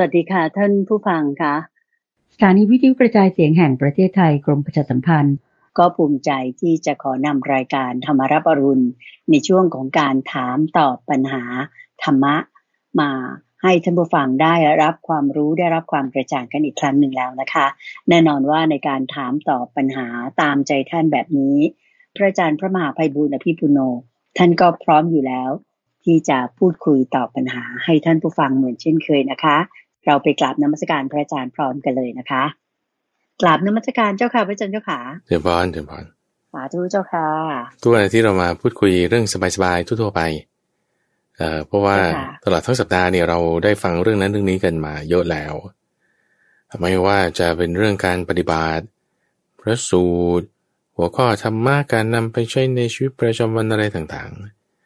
วัสดีค่ะ ท่านผู้ฟังค่ะสถานีวิทยุกระจายเสียงแห่งประเทศไทยกรมประชาสัมพันธ์ ก็ภูมิใจที่จะขอนำรายการธรรมรับอรุณ ในช่วงของการถามตอบปัญหาธรรมะ มาให้ท่านผู้ฟังได้รับความรู้ได้รับความกระจ่างกันอีกครั้งหนึ่งแล้วนะคะ แน่นอนว่าในการถามตอบปัญหาตามใจท่านแบบนี้ พระอาจารย์พระมหาภัยบุญอภิปุโน ท่านก็พร้อมอยู่แล้ว ที่จะพูดคุยตอบปัญหาให้ท่านผู้ฟังเหมือนเช่นเคยนะคะ เราไปกราบนมัสการพระอาจารย์พร้อมกันเลยนะคะกราบนมัสการเจ้าค่ะพระอาจารย์เจ้าค่ะเจริญพรเจริญพรสาธุเจ้าค่ะทุกวันที่เรามาพูดคุยเรื่องสบายๆทั่วๆไปเอ่อเพราะว่าตลอดทั้งสัปดาห์เนี่ยเราได้ฟังเรื่องนั้นเรื่องนี้กันมาเยอะแล้ว ไม่ว่าจะเป็นเรื่องการปฏิบัติพระสูตร หัวข้อธรรมะการนำไปใช้ในชีวิตประจำวันอะไรต่าง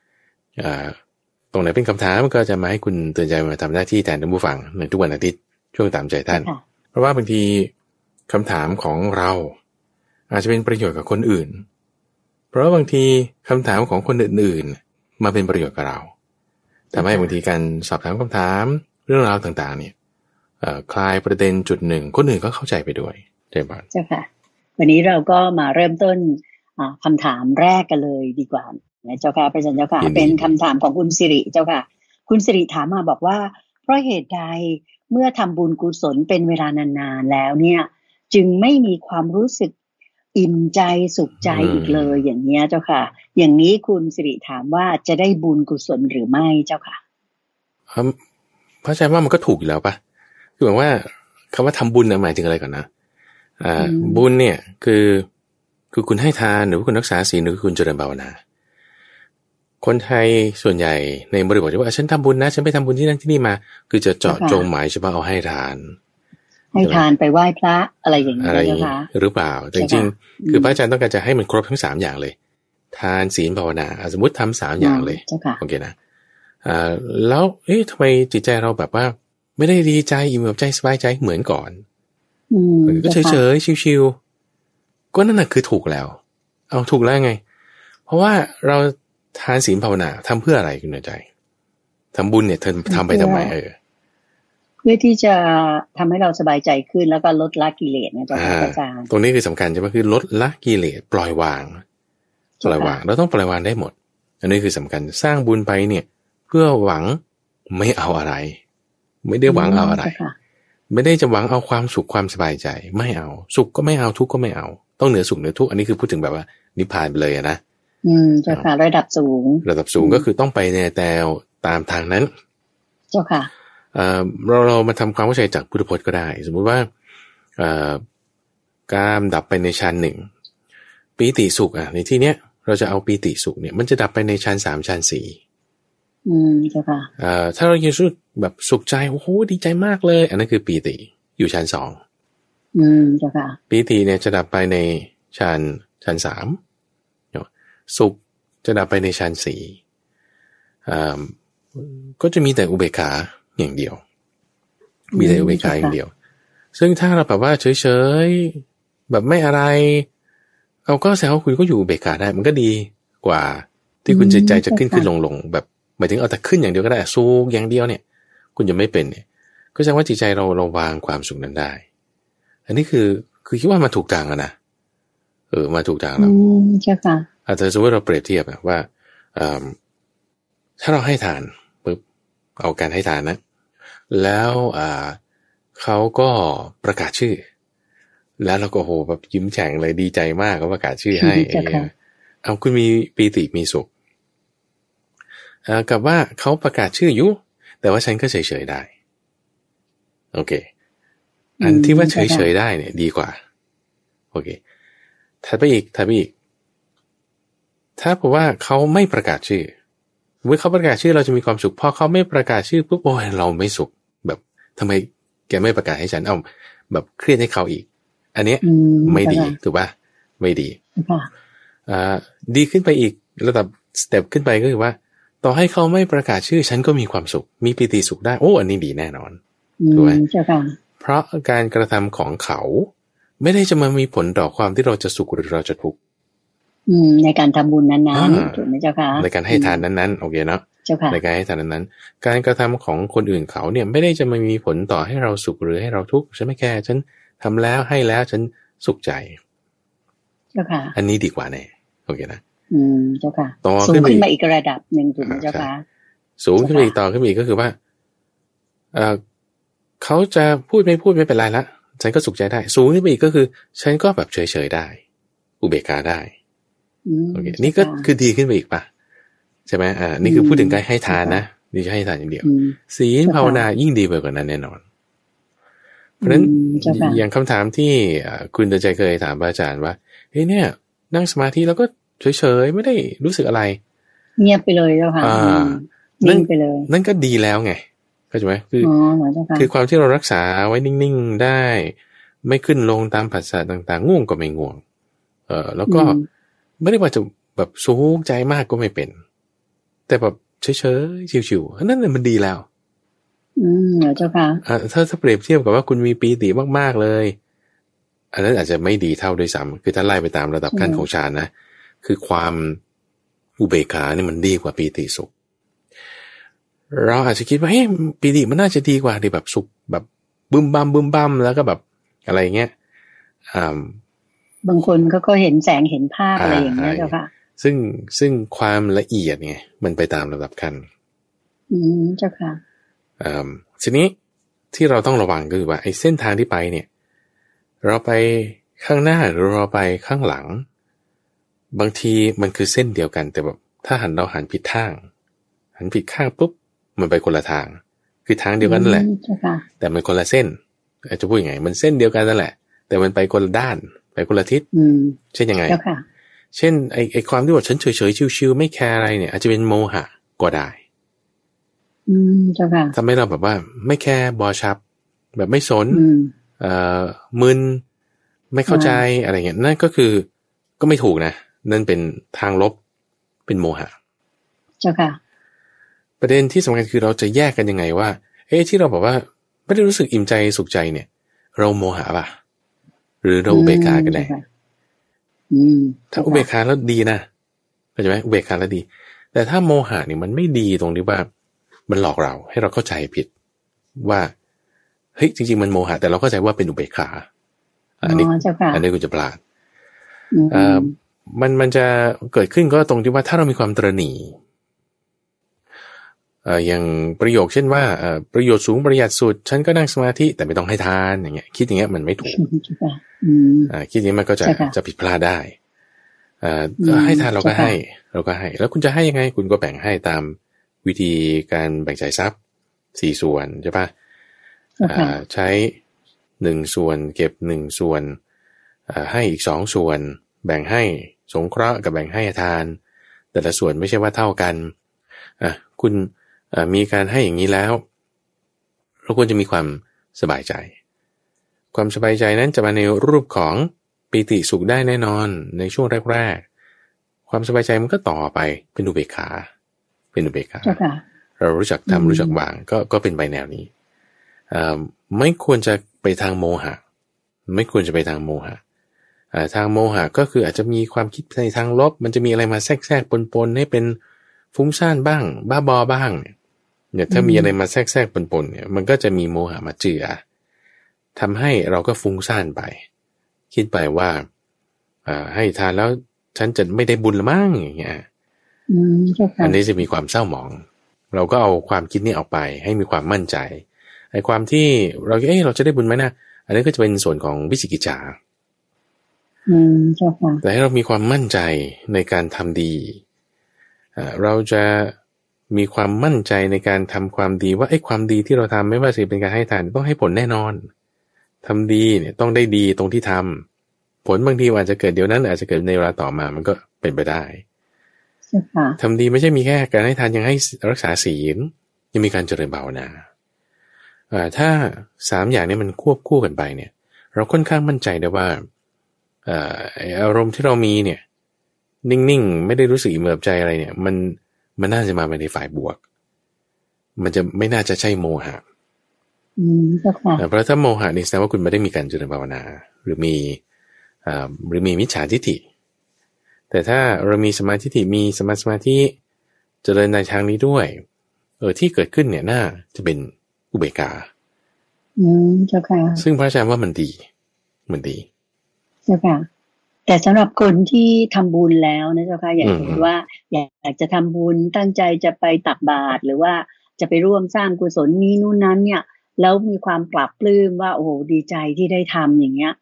ๆ ตรงไหนเป็นคำถามก็จะมาให้คุณเตือนใจมาทำหน้าที่แทนท่านผู้ฟังในทุกวันอาทิตย์ช่วงตามใจท่าน เพราะว่าบางทีคำถามของเรา อาจจะเป็นประโยชน์กับคนอื่น เพราะบางทีคำถามของคนอื่นๆ มาเป็นประโยชน์กับเราทำให้บางทีการสอบถามคำถามเรื่องราวต่างๆ เนี่ยคลายประเด็นจุดหนึ่งคนอื่นก็เข้าใจไปด้วยเจบันใช่ค่ะ วันนี้เราก็มาเริ่มต้นคำถามแรกกันเลยดีกว่า เจ้าค่ะพระอาจารย์เจ้าค่ะ เป็นคำถามของคุณสิริเจ้าค่ะ คุณสิริถามมาบอกว่า เพราะเหตุใดเมื่อทำบุญกุศลเป็นเวลานานๆแล้วเนี่ย จึงไม่มีความรู้สึกอิ่มใจสุขใจอีกเลยอย่างเนี้ยเจ้าค่ะ อย่างนี้คุณสิริถามว่าจะได้บุญกุศลหรือไม่เจ้าค่ะพระอาจารย์ว่ามันก็ถูกอยู่แล้วปะคือหมายว่าคำว่าทำบุญหมายถึงอะไรก่อนนะอ่าบุญเนี่ยคือคือคุณให้ทานหรือคุณรักษาศีลหรือคุณเจริญภาวนา คนไทยส่วนใหญ่ในบริบทที่ว่าฉันทำบุญนะ ฉันไปทำบุญที่นั่นที่นี่มา คือจะเจาะจงหมายเฉพาะเอาให้ทาน ให้ทานไปไหว้พระอะไรอย่างนี้นะคะหรือเปล่าแต่จริงๆคือพระอาจารย์ต้องการจะให้มันครบทั้งสามอย่างเลย ทานศีลภาวนาสมมติทำสามอย่างเลยโอเคนะอ่าแล้วเอ๊ะทำไมจิตใจเราแบบว่า ไม่ได้ดีใจอิ่มแบบใจสบายใจเหมือนก่อนก็เฉยเฉยชิวๆก็นั่นแหะคือถูกแล้ว เอาถูกแล้วไง เพราะว่าเรา ทานศีลภาวนาทำเพื่ออะไรคุณใจทำบุญเนี่ยเธอทำไปทำไมเออเพื่อที่จะทำให้เราสบายใจขึ้นแล้วก็ลดละกิเลสนะจ๊ะอาจารย์ตรงนี้คือสำคัญใช่ไหมคือลดละกิเลสปล่อยวางปล่อยวางเราต้องปล่อยวางได้หมด อันนี้คือสำคัญสร้างบุญไปเนี่ย เพื่อหวังไม่เอาอะไร ไม่ได้หวังเอาอะไร ไม่ได้จะหวังเอาความสุขความสบายใจ ไม่เอา สุขก็ไม่เอาทุกข์ก็ไม่เอา ต้องเหนือสุขเหนือทุกข์อันนี้คือพูดถึงแบบว่านิพพานไปเลยนะ อืมเจ้าค่ะ ระดับสูง ระดับสูงก็คือต้องไปในแต่ตามทางนั้น เจ้าค่ะเอ่อเราเรามาทำความเข้าใจจากพุทธพจน์ก็ได้ สมมุติว่าเอ่อการดับไปในชั้นหนึ่งปีติสุขอะ ในที่เนี้ยเราจะเอาปีติสุขเนี่ย มันจะดับไปในชั้นสามชั้นสี่อืมเจ้าค่ะเอ่อถ้าเรายังรู้แบบสุขใจโอ้โหดีใจมากเลย อันนั้นคือปีติอยู่ชั้นสองอืมเจ้าค่ะปีติเนี่ยจะดับไปในชั้นชั้นสาม สุขจะดับไปในชั้นสี่ก็จะมีแต่อุเบกขาอย่างเดียว มีแต่อุเบกขาอย่างเดียว ซึ่งถ้าเราแบบว่าเฉยๆแบบไม่อะไร เอาก็แสดงว่าคุณก็อยู่อุเบกขาได้ มันก็ดีกว่า ที่คุณใจใจจะขึ้นขึ้นลงลงแบบหมายถึงเอาแต่ขึ้นอย่างเดียวก็ได้สูงอย่างเดียวเนี่ย คุณจะไม่เป็นเนี่ย ก็แสดงว่าจิตใจเราเราวางความสุขนั้นได้ อันนี้คือคือคิดว่ามาถูกทางอะนะเออมาถูกทางแล้วใช่ค่ะ อาจจะสมมติเราเปรียบเทียบว่าถ้าเราให้ทานปุ๊บเอาการให้ทานนะ แล้วเขาก็ประกาศชื่อ แล้วเราก็โหแบบยิ้มแฉ่งเลยดีใจมากก็ประกาศชื่อให้เอาคุณมีปีติมีสุขกับว่าเขาประกาศชื่ออยู่แต่ว่าฉันก็เฉยๆได้ โอเค อันที่ว่าเฉยๆได้เนี่ย ดีกว่า โอเคถัดไปอีกถัดไปอีก ถ้าบอกว่าเขาไม่ประกาศชื่อเมื่อเขาประกาศชื่อเราจะมีความสุขพอเขาไม่ประกาศชื่อปุ๊บโอ้ยเราไม่สุข แบบทำไมแกไม่ประกาศให้ฉันเอาแบบเครียดให้เขาอีก อันนี้ไม่ดีถูกป่ะไม่ดีอ่าดีขึ้นไปอีกระดับสเต็ปขึ้นไปก็คือว่า ต่อให้เขาไม่ประกาศชื่อ ฉันก็มีความสุข มีปิติสุขได้โอ้อันนี้ดีแน่นอนถูกไหมเพราะการกระทำของเขา ไม่ได้จะมามีผลต่อความที่เราจะสุขหรือเราจะทุกข์ ในการทำบุญนั้นๆถูกไหมเจ้าค่ะในการให้ทานนั้นๆโอเคเนาะในการให้ทานนั้นการกระทำของคนอื่นเขาเนี่ยไม่ได้จะมามีผลต่อให้เราสุขหรือให้เราทุกข์ฉันไม่แค่ฉันทำแล้วให้แล้วฉันสุขใจ เจ้าค่ะ อันนี้ดีกว่าแน่โอเคนะอืมเจ้าค่ะต่อสูขึ้งนขึ้นมามาอีอีกกระดับหนึ่งถูกไหมเจ้าค่ะสูงขึ้นไปอีกต่อขึ้นไปอีกก็คือว่าเออเขาจะพูดไม่พูดไม่เป็นไรละฉันก็สุขใจได้ สูงขึ้นไปอีกก็คือ ฉันก็แบบเฉยๆได้ อุเบกขาได้อืม โอเค นี่ก็คือดีขึ้นไปอีกปะใช่ไหมอ่า นี่คือพูดถึงการให้ทานนะนี่จะให้ทานอย่างเดียวอืมศีลภาวนายิ่งดีไปกว่านั้นแน่นอน เพราะฉะนั้นอืมเจ้าค่ะอย่างคำถามที่อ่าคุณเดชใจเคยถามพระอาจารย์ว่าเฮ้ยเนี่ย นั่งสมาธิแล้วก็เฉยๆ ไม่ได้รู้สึกอะไร เงียบไปเลยเจ้าค่ะอ่าอืมนิ่งไปเลย นั่นก็ดีแล้วไงเข้าใจไหมคือออ๋อเหมือนเจ้าค่ะคือความที่เรารักษาไว้นิ่งๆได้ ไม่ขึ้นลงตามผัสสะต่าง ๆ ง่วงก็ไม่ง่วง เออแล้วก็อืม ไม่ได้ว่าจะแบบสูงใจมากก็ไม่เป็น แต่แบบเฉยๆชิวๆอันนั้นน่ะมันดีแล้ว อืมเหมือนเจ้าค่ะอะถ้าถ้าเปรียบเทียบกับว่าคุณมีปีติมากๆเลย อันนั้นอาจจะไม่ดีเท่าด้วยซ้ำคือถ้าไล่ไปตามระดับขั้นอืมของฌานนะคือความอุเบกขาเนี่ยมันดีกว่าปีติสุข เราอาจจะคิดว่าเฮ้ยปีติมันน่าจะดีกว่าดีแบบสุขแบบบึมบัมบึมบัมแล้วก็แบบอะไรเงี้ยอ่า บางคนเขาก็เห็นแสงเห็นภาพอ่าอะไรอย่างเงี้ยใช่เจ้าค่ะ ซึ่งซึ่งความละเอียดไงมันไปตามระดับขั้น อืมเจ้าค่ะอ่าทีนี้ที่เราต้องระวังก็คือว่าไอ้เส้นทางที่ไปเนี่ย เราไปข้างหน้าหรือเราไปข้างหลัง บางทีมันคือเส้นเดียวกัน แต่แบบถ้าหันเราหันผิดทาง หันผิดข้างปุ๊บมันไปคนละทาง คือทางเดียวกันนั่นแหละอืมเจ้าค่ะแต่มันคนละเส้นอาจจะพูดยังไง มันเส้นเดียวกันนั่นแหละ แต่มันไปคนละด้าน ไปคนละทิศอืมเช่นยังไงเจ้าค่ะเช่นไอไอความที่ว่าฉันเฉยๆชิวๆไม่แคร์อะไรเนี่ย อาจจะเป็นโมหะก็ได้อืมเจ้าค่ะทำให้เราแบบว่า ไม่แคร์บอชับ แบบไม่สนอืมเอ่อมึนไม่เข้าใจอะไรเงี้ยนั่นก็คือก็ไม่ถูกนะนั่นเป็นทางลบเป็นโมหะ เจ้าค่ะ ประเด็นที่สำคัญคือเราจะแยกกันยังไงว่า เอ๊ะที่เราบอกว่า ไม่ได้รู้สึกอิ่มใจสุขใจเนี่ย เราโมหะป่ะ หรือเราอุเบกขากันแน่อืมถ้าอุเบกขาแล้วดีนะเข้าใจไหมอุเบกขาแล้วดี แต่ถ้าโมหะเนี่ยมันไม่ดีตรงที่ว่า มันหลอกเราให้เราเข้าใจผิด ว่าเฮ้ยจริง ๆ มันโมหะแต่เราเข้าใจว่าเป็นอุเบกขาอ๋อันนี้อเจ้าค่ะอันนี้คุณจะพลาดอืมเอ่อมันมันจะเกิดขึ้นก็ตรงที่ว่าถ้าเรามีความตระหนี่เอ่ออย่างประโยคเช่นว่าเอ่อประโยชน์สูงประหยัดสุด ฉันก็นั่งสมาธิแต่ไม่ต้องให้ทานอย่างเงี้ยคิดอย่างเงี้ยมันไม่ถูกเจ้าค่ะอืมอ่าคิดอย่างนี้มันก็จะใช่ค่ะจะผิดพลาดได้อ่าอืมให้ทานเราก็ใช่ค่ะให้ เราก็ให้ แล้วคุณจะให้ยังไง คุณก็แบ่งให้ตามวิธีการแบ่งจ่ายทรัพย์สี่ส่วนใช่ปะเจ้าค่ะอ่าใช้หนึ่งส่วนเก็บหนึ่งส่วนอ่าให้อีกสองส่วน แบ่งให้สงเคราะห์กับแบ่งให้ทาน แต่ละส่วนไม่ใช่ว่าเท่ากันอะคุณอ่า มีการให้อย่างนี้แล้ว เราควรจะมีความสบายใจ ความสบายใจนั้นจะมาในรูปของปิติสุขได้แน่นอนในช่วงแรกๆ ความสบายใจมันก็ต่อไปเป็นอุเบกขา เป็นอุเบกขาเจ้าค่ะเรารู้จักอืมทำรู้จักวาง ก็ก็เป็นไปแนวนี้อ่าไม่ควรจะไปทางโมหะ ไม่ควรจะไปทางโมหะอ่าทางโมหะก็คืออาจจะมีความคิดในทางลบ มันจะมีอะไรมาแทรกแทรกปนๆให้เป็นฟุ้งซ่านบ้าง บ้าบอบ้าง เนี่ยถ้ามีอะไรมาแทรกแทรกปนๆเนี่ยมันก็จะมีโมหะมาเจือทำให้เราก็ฟุ้งซ่านไป คิดไปว่าอ่าให้ทานแล้วฉันจะไม่ได้บุญละมั้งอย่างเงี้ยอืมเจ้าค่ะอันนี้จะมีความเศร้าหมอง เราก็เอาความคิดนี้ออกไป ให้มีความมั่นใจไอ้ความที่เราเอ๊ะเราจะได้บุญไหมนะอันนี้ก็จะเป็นส่วนของวิจิกิจฉาอืมเจ้าค่ะแต่ให้เรามีความมั่นใจในการทำดีเอ่อเราจะ มีความมั่นใจในการทำความดีว่าไอ้ความดีที่เราทำไม่ว่าจะเป็นการให้ทานต้องให้ผลแน่นอนทำดีเนี่ยต้องได้ดีตรงที่ทำผลบางทีอาจจะเกิดเดี๋ยวนั้น อาจจะเกิดในเวลาต่อมามันก็เป็นไปได้เจ้าค่ะทำดีไม่ใช่มีแค่การให้ทานยังให้รักษาศีลยังมีการเจริญภาวนาเอ่อถ้าสามอย่างนี้มันควบคู่กันไปเนี่ย เราค่อนข้างมั่นใจได้ว่าเอ่อไอ้อารมณ์ที่เรามีเนี่ย นิ่งๆ ไม่ได้รู้สึกอิ่มเอิบใจอะไรเนี่ย มัน มันน่าจะมาในฝ่ายบวก มันจะไม่น่าจะใช่โมหะอืมเจ้าค่ะเพราะถ้าโมหะนี่แสดงว่าคุณไม่ได้มีการเจริญภาวนา หรือมีอ่าหรือมีมิจฉาทิฏฐิ แต่ถ้าเรามีสมาธิฏฐิมีสมาสมาธิเจริญในทางนี้ด้วย เออที่เกิดขึ้นเนี่ยน่าจะเป็นอุเบกขาอืมเจ้าค่ะ ซึ่งพระอาจารย์ว่ามันดี มันดี เจ้าค่ะ แต่สำหรับคนที่ทำบุญแล้วนะเจ้าค่ะอย่างสมมติว่าอยากจะทำบุญตั้งใจจะไปตักบาตรหรือว่าจะไปร่วมสร้างกุศลนี้นู่นนั้นเนี่ย แล้วมีความปรับปลื้มว่า โอ้โหดีใจที่ได้ทำอย่างเงี้ย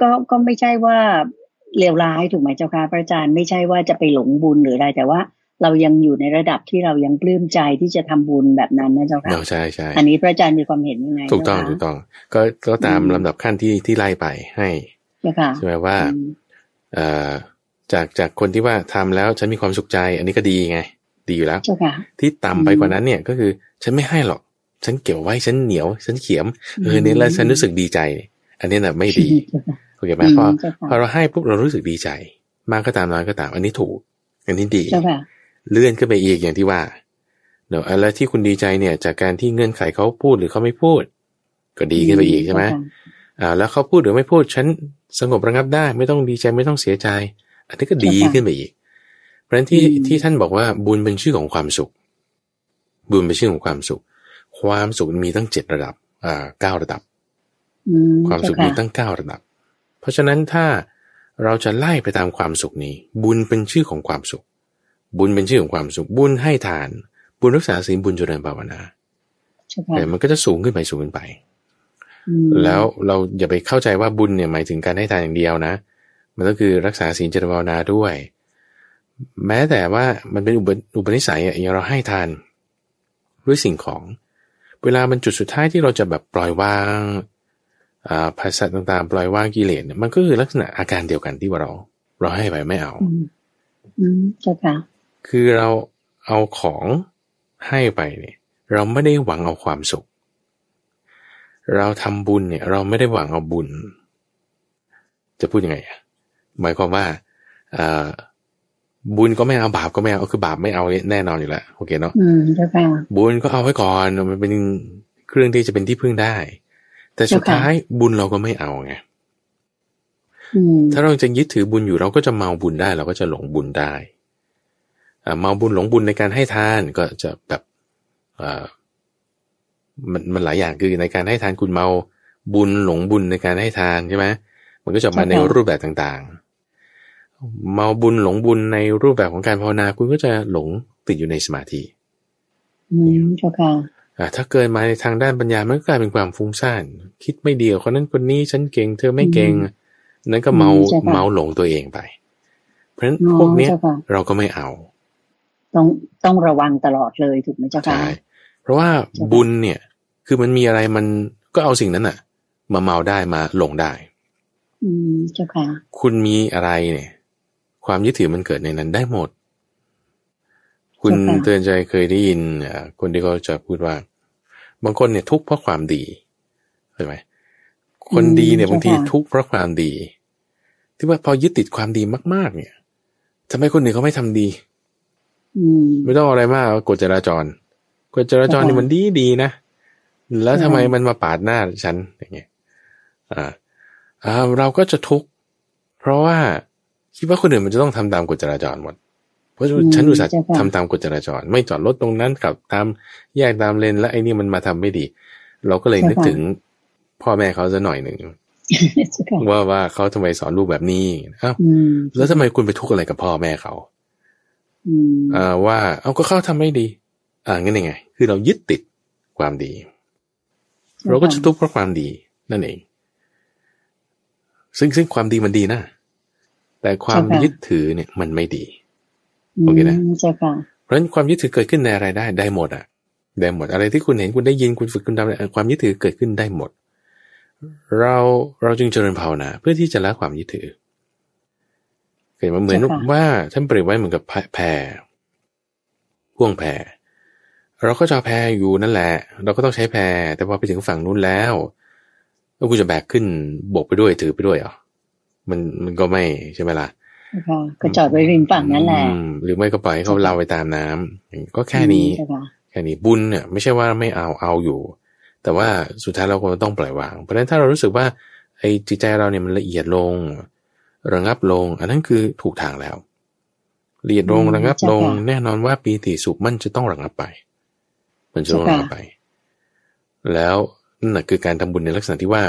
ก็ก็ไม่ใช่ว่าเลวร้ายถูกไหมเจ้าค่ะพระอาจารย์ไม่ใช่ว่าจะไปหลงบุญหรืออะไรแต่ว่าเรายังอยู่ในระดับที่เรายังปลื้มใจที่จะทำบุญแบบนั้นนะเจ้าค่ะใช่ใช่อันนี้พระอาจารย์มีความเห็นยังไงถูกต้องถูกต้อง ก็ก็ตามลำดับขั้นที่ที่ไล่ไปให้เจ้าค่ะใช่ไหมว่าเอ่อ จากจากคนที่ว่าทำแล้วฉันมีความสุขใจ อันนี้ก็ดีไง ดีอยู่แล้วเจ้าค่ะที่ต่ำไปกว่านั้นเนี่ยก็คือฉันไม่ให้หรอก ฉันเก็บไว้ฉันเหนียว ฉันเขียมเออเนี่ยแล้วฉันรู้สึกดีใจ อันนี้น่ะไม่ดีโอเคไหมพอพอเราให้ปุ๊บเรารู้สึกดีใจ มากก็ตามน้อยก็ตาม อันนี้ถูก อันนี้ดีเจ้าค่ะเลื่อนขึ้นไปอีกอย่างที่ว่าเนอะแล้วที่คุณดีใจเนี่ย จากการที่เงื่อนไขเขาพูดหรือเขาไม่พูด ก็ดีขึ้นไปอีกใช่ไหมอ่าแล้วเขาพูดหรือไม่พูดฉัน สงบระงับได้ไม่ต้องดีใจไม่ต้องเสียใจ อันนี้ก็ดีขึ้นไปอีก เพราะฉะนั้นที่ที่ท่านบอกว่าบุญเป็นชื่อของความสุข บุญเป็นชื่อของความสุข ความสุขมีตั้งเจ็ดระดับ อ่าเก้าระดับ ความสุขมีตั้งเก้าระดับ เพราะฉะนั้นถ้าเราจะไล่ไปตามความสุขนี้ บุญเป็นชื่อของความสุข บุญเป็นชื่อของความสุข บุญให้ทาน บุญรักษาศีลบุญเจริญภาวนาแต่มันก็จะสูงขึ้นไปสูงขึ้นไป แล้วเราอย่าไปเข้าใจว่าบุญเนี่ยหมายถึงการให้ทานอย่างเดียวนะ มันก็คือรักษาศีลเจริญภาวนาด้วย แม้แต่ว่ามันเป็นอุปนิสัยอย่างเราให้ทานด้วยสิ่งของ เวลามันจุดสุดท้ายที่เราจะแบบปล่อยวางภาษาต่างๆ ปล่อยวางกิเลสเนี่ยมันก็คือลักษณะอาการเดียวกันที่ว่าเรา เราให้ไปไม่เอาอืมเจ้าค่ะคือเราเอาของให้ไปเนี่ย เราไม่ได้หวังเอาความสุข เราทำบุญเนี่ยเราไม่ได้หวังเอาบุญ จะพูดยังไงอะหมายความว่าบุญก็ไม่เอาบาปก็ไม่เอาคือบาปไม่เอาแน่นอนอยู่แล้วโอเคเนาะอืมเจ้าค่ะบุญก็เอาไว้ก่อนมันเป็นเครื่องที่จะเป็นที่พึ่งได้ แต่สุดท้ายบุญเราก็ไม่เอาไงถ้าเราจะยึดถือบุญอยู่เราก็จะเมาบุญได้ เราก็จะหลงบุญได้เมาบุญหลงบุญในการให้ทานก็จะแบบ มันมันหลายอย่างคือในการให้ทานคุณเมาบุญหลงบุญในการให้ทานใช่ไหมมันก็จะมาในรูปแบบต่างๆ เมาบุญหลงบุญในรูปแบบของการภาวนาคุณก็จะหลงติดอยู่ในสมาธิอืมเจ้าค่ะถ้าเกิดมาในทางด้านปัญญามันก็กลายเป็นความฟุ้งซ่านคิดไม่เดียวคนนั้นคนนี้ฉันเก่ง เธอไม่เก่ง นั้นก็เมาเมาหลงตัวเองไป เพราะฉะนั้นพวกนี้เราก็ไม่เอา ต้องต้องระวังตลอดเลยถูกไหมเจ้าค่ะใช่เพราะว่าบุญเนี่ย คือมันมีอะไรมันก็เอาสิ่งนั้นอะมาเมาได้มาหลงได้ อืมเจ้าค่ะ คุณมีอะไรเนี่ย ความยึดถือมันเกิดในนั้นได้หมด คุณเตือนใจเคยได้ยินคนที่เขาจะพูดว่า บางคนเนี่ยทุกข์เพราะความดีเห็นไหมคนดีเนี่ยบางทีทุกข์เพราะความดี ที่ว่าพอยึดติดความดีมาก ๆ เนี่ยทำไมคนอื่นเขาไม่ทำดีไม่ต้องอะไรมากกฎจราจรกฎจราจรนี่มันดีดีนะ แล้วทำไมมันมาปาดหน้าฉันอย่างเงี้ยอ่าอ่าเราก็จะทุกข์เพราะว่าคิดว่าคนอื่นมันจะต้องทำตามกฎจราจรหมด เพราะฉันอุตส่าห์ทำตามกฎจราจร ไม่จอดรถตรงนั้นกับตามแยกตามเลนแล้วไอ้นี่มันมาทำไม่ดี เราก็เลยนึกถึงพ่อแม่เขาจะหน่อยหนึ่งว่าว่าเขาทำไมสอนลูกแบบนี้อ้าวแล้วทำไมคุณไปทุกข์อะไรกับพ่อแม่เขาอ่าว่า เอาก็เขาทำไม่ดี อ่างั้นยังไง คือเรายึดติดความดี เราก็จะทุกข์เพราะความดีนั่นเอง ซึ่งซึ่งความดีมันดีนะ แต่ความยึดถือเนี่ยมันไม่ดี โอเคนะเพราะฉะนั้นความยึดถือเกิดขึ้นในอะไรได้ได้หมดอะ ได้หมด อะไรที่คุณเห็นคุณได้ยินคุณฝึกคุณทำความยึดถือเกิดขึ้นได้หมด เราเราจึงเจริญภาวนาเพื่อที่จะละความยึดถือเกิดมาเหมือนว่าท่านเปรียบไว้เหมือนกับแพรพ่วงแพร เราก็จะแพรอยู่นั่นแหละ เราก็ต้องใช้แพรแต่พอไปถึงฝั่งนู้นแล้วแล้วกูจะแบกขึ้นบกไปด้วยถือไปด้วยเหรอมันมันก็ไม่ใช่ไหมล่ะก็จอดไว้ริมฝั่งนั่นแหละหรือไม่ก็ปล่อยเขาเราไปตามน้ำก็แค่นี้แค่นี้บุญเนี่ย ไม่ใช่ว่าไม่เอาเอาอยู่ แต่ว่าสุดท้ายเราคงต้องปล่อยวาง เพราะฉะนั้นถ้าเรารู้สึกว่า ไอ้จิตใจเราเนี่ยมันละเอียดลง ระงับลง อันนั้นคือถูกทางแล้วละเอียดลงระงับลง แน่นอนว่าปีติสุขมันจะต้องระงับไป มันจะต้องระงับไป แล้วนั่นคือการทำบุญในลักษณะที่ว่า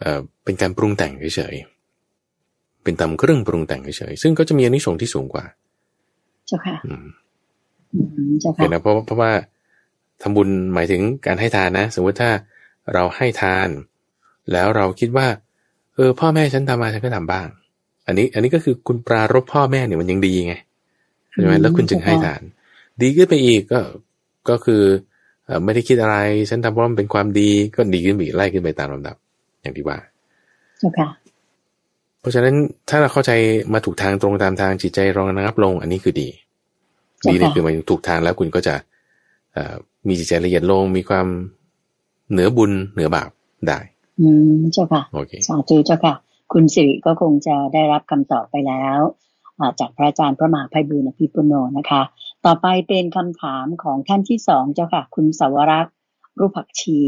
เอ่อเป็นการปรุงแต่งเฉยๆ เป็นตามเครื่องปรุงแต่งเฉยๆ ซึ่งก็จะมีอนิสงส์ที่สูงกว่า เจ้าค่ะอืมเจ้าเห็ค่ะนนะเพราะเพราะว่าทำบุญหมายถึงการให้ทานนะ สมมติถ้าเราให้ทาน แล้วเราคิดว่า เออ พ่อแม่ฉันทำมาฉันก็ทำบ้าง อันนี้ อันนี้ก็คือคุณปรารบพ่อแม่เนี่ยมันยังดีไงใช่ไหมแล้วคุณจึงให้ทาน ดีขึ้นไปอีกก็ ก็คือเอ่อไม่ได้คิดอะไร ฉันทำเพราะมันเป็นความดีก็ดีขึ้นไปอีกไล่ขึ้นไปตามลำดับ อย่างที่ว่าเจ้าค่ะเพราะฉะนั้นถ้าเราเข้าใจมาถูกทางตรงตามทางจิตใจรองระงับลง อันนี้คือดี ดีนี่คือหมายถึงถูกทางแล้วคุณก็จะเอ่อมีจิตใจละเอียดลงมีความเหนือบุญเหนือบาปได้ อืมเจ้าค่ะ โอเคสาธุเจ้าค่ะ คุณสิริก็คงจะได้รับคำตอบไปแล้วอ่าจากพระอาจารย์พระมหาภัยบุญอภิปุโนนะคะ ต่อไปเป็นคำถามของท่านที่สองเจ้าค่ะ คุณสาวรักษ์รูปผักชี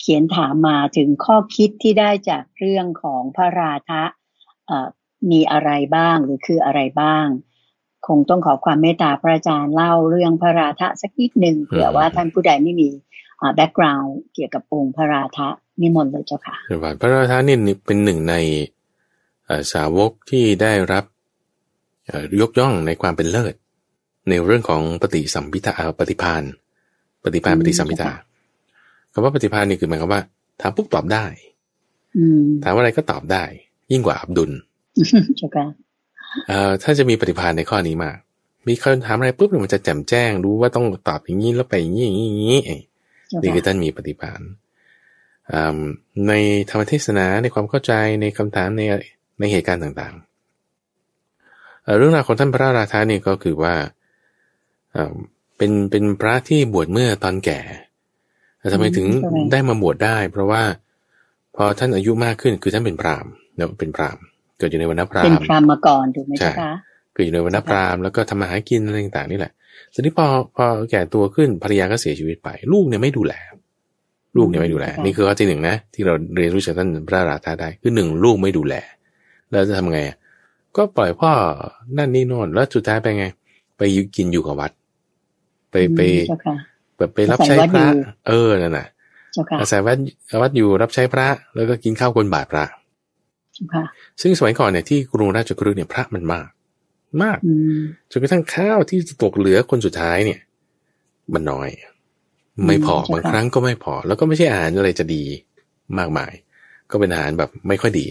เขียนถามมาถึงข้อคิดที่ได้จากเรื่องของพระราธะเอ่อมีอะไรบ้างหรือคืออะไรบ้าง คงต้องขอความเมตตาพระอาจารย์เล่าเรื่องพระราธะสักนิดหนึ่งเผื่อว่าท่านผู้ใดไม่มีแบ็กกราวด์เกี่ยวกับองค์พระราธะนิมนต์เลยเจ้าค่ะเดี๋ยวก่อนพระราชานี่เป็นหนึ่งในเอ่อสาวกที่ได้รับเอ่อยกย่องในความเป็นเลิศ ในเรื่องของปฏิสัมพิทาปฏิพานปฏิพานอืมปฏิสัมพิทาคำว่าปฏิพานนี่คือหมายความว่าถามปุ๊บตอบได้อืมถามอะไรก็ตอบได้ ยิ่งกว่าอับดุลเจ้าค่ะเอ่อถ้าจะมีปฏิภาณในข้อนี้มาก มีคนถามอะไรปุ๊บเนี่ยมันจะแจ่มแจ้งรู้ว่าต้องตอบอย่างนี้แล้วไปอย่างนี้อย่างนี้อย่างนี้เอ้ยเจ้านี่คือค่ะท่านมีปฏิภาณอ่าในธรรมเทศนาในความเข้าใจในคำถามในในเหตุการณ์ต่างๆเอ่อเรื่องราวของท่านพระราชาเนี่ยก็คือว่า เอ่อเป็นเป็นพระที่บวชเมื่อตอนแก่แต่ทำไมถึงได้มาบวชได้ เพราะว่าพอท่านอายุมากขึ้นคือท่านเป็นพราหมณ์เนาะเป็นพราหมณ์เกิดอยู่ในวรรณพราเป็นหมณ์พรามมาก่อนถูกไหมใช่เจ้าค่ะคืออยู่ในวรรณพราหมณ์แล้วก็ทำมาหากินอะไรต่างๆนี่แหละทีนี้พอพอแก่ตัวขึ้นภรรยาก็เสียชีวิตไป ลูกเนี่ยไม่ดูแล ลูกเนี่ยไม่ดูแลค่ะนี่คือข้อที่หนึ่งนะ ที่เราเรียนรู้จากท่านพระราชาได้คือหนึ่งลูกไม่ดูแล แล้วจะทำไงอะก็ปล่อยพ่อนั่นนี่โน่นแล้วสุดท้ายไปไง ไปอยู่กินอยู่กับวัด ไปไปเจ้าค่ะแบบไปรับใช้อาศัยวัดพระอยู่เออนั่นน่ะเจ้าค่ะอาศัยวัดวัดอยู่รับใช้พระ แล้วก็กินข้าวกลบาทพระเจ้าค่ะซึ่งสมัยก่อนเนี่ยที่กรุงราชคฤห์เนี่ยพระมันมาก มากอืมจนกระทั่งข้าวที่จะตกเหลือคนสุดท้ายเนี่ย มันน้อย ไม่พออืมบางครั้งก็ไม่พอ แล้วก็ไม่ใช่อาหารอะไรจะดีมากมาย ก็เป็นอาหารแบบไม่ค่อยดี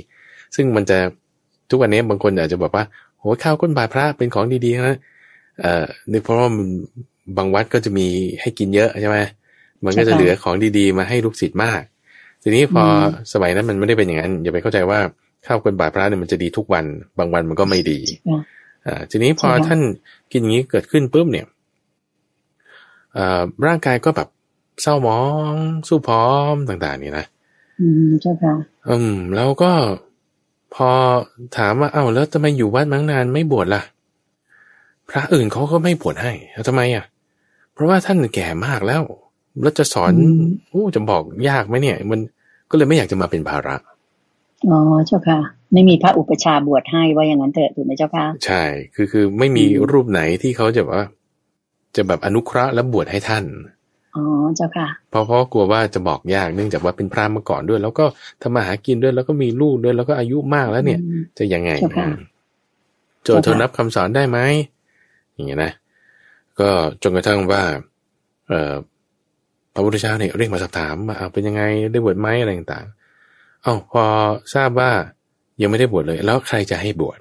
ซึ่งมันจะทุกวันนี้บางคนอาจจะบอกว่าโหข้าวก้นบาทพระเป็นของดีๆนะเอ่อนี่เพราะว่ามัน บางวัดก็จะมีให้กินเยอะใช่ไหมมันก็จะเหลือของดีๆ มาให้ลูกศิษย์มาก ทีนี้พอสมัยนั้นมันไม่ได้เป็นอย่างนั้นอย่าไปเข้าใจว่าข้าวก้นบาทพระเนี่ยมันจะดีทุกวัน บางวันมันก็ไม่ดีค่ะอ่าทีนี้พอใช่ค่ะท่านกินอย่างนี้เกิดขึ้นปุ๊บเนี่ยอ่าร่างกายก็แบบเศร้าหมองสู้พร้อมต่าง ๆ นี่นะอืมเจ้าค่ะอืม แล้วก็พอถามว่าเอ้าแล้วทำไมอยู่วัดมาตั้งนานไม่บวชล่ะ พระอื่นเขาก็ไม่บวชให้แล้วทำไมอะเพ ราะว่าท่านแก่มากแล้ว แล้วจะสอนอืมโอ้จะบอกยากไหมเนี่ย มันก็เลยไม่อยากจะมาเป็นภาระอ๋อเจ้าค่ะ ไม่มีพระอุปชฌาย์บวชให้ว่าอย่างนั้นเถอะถูกไหมเจ้าค่ะ ใช่ คือคือไม่มีอืมรูปไหนที่เขาจะแบบว่า จะแบบอนุเคราะห์และบวชให้ท่านอ๋อเจ้าค่ะ เพราะเพราะกลัวว่าจะบอกยากเนื่องจากว่าเป็นพราหมณ์มาก่อนด้วย แล้วก็ทำมาหากินด้วยแล้วก็มีลูกด้วยแล้วก็อายุมากแล้วเนี่ยอืมจะยังไงเจ้าค่ะโจทย์เธอรับคำสอนได้ไหมอย่างเงี้ยนะ ก็จนกระทั่งว่าเอ่อพระพุทธเจ้าเนี่ยเรียกมาสอบถามว่าเอาเป็นยังไงได้บวชไหมอะไรต่างๆเอ้าพอทราบว่ายังไม่ได้บวชเลย แล้วใครจะให้บวช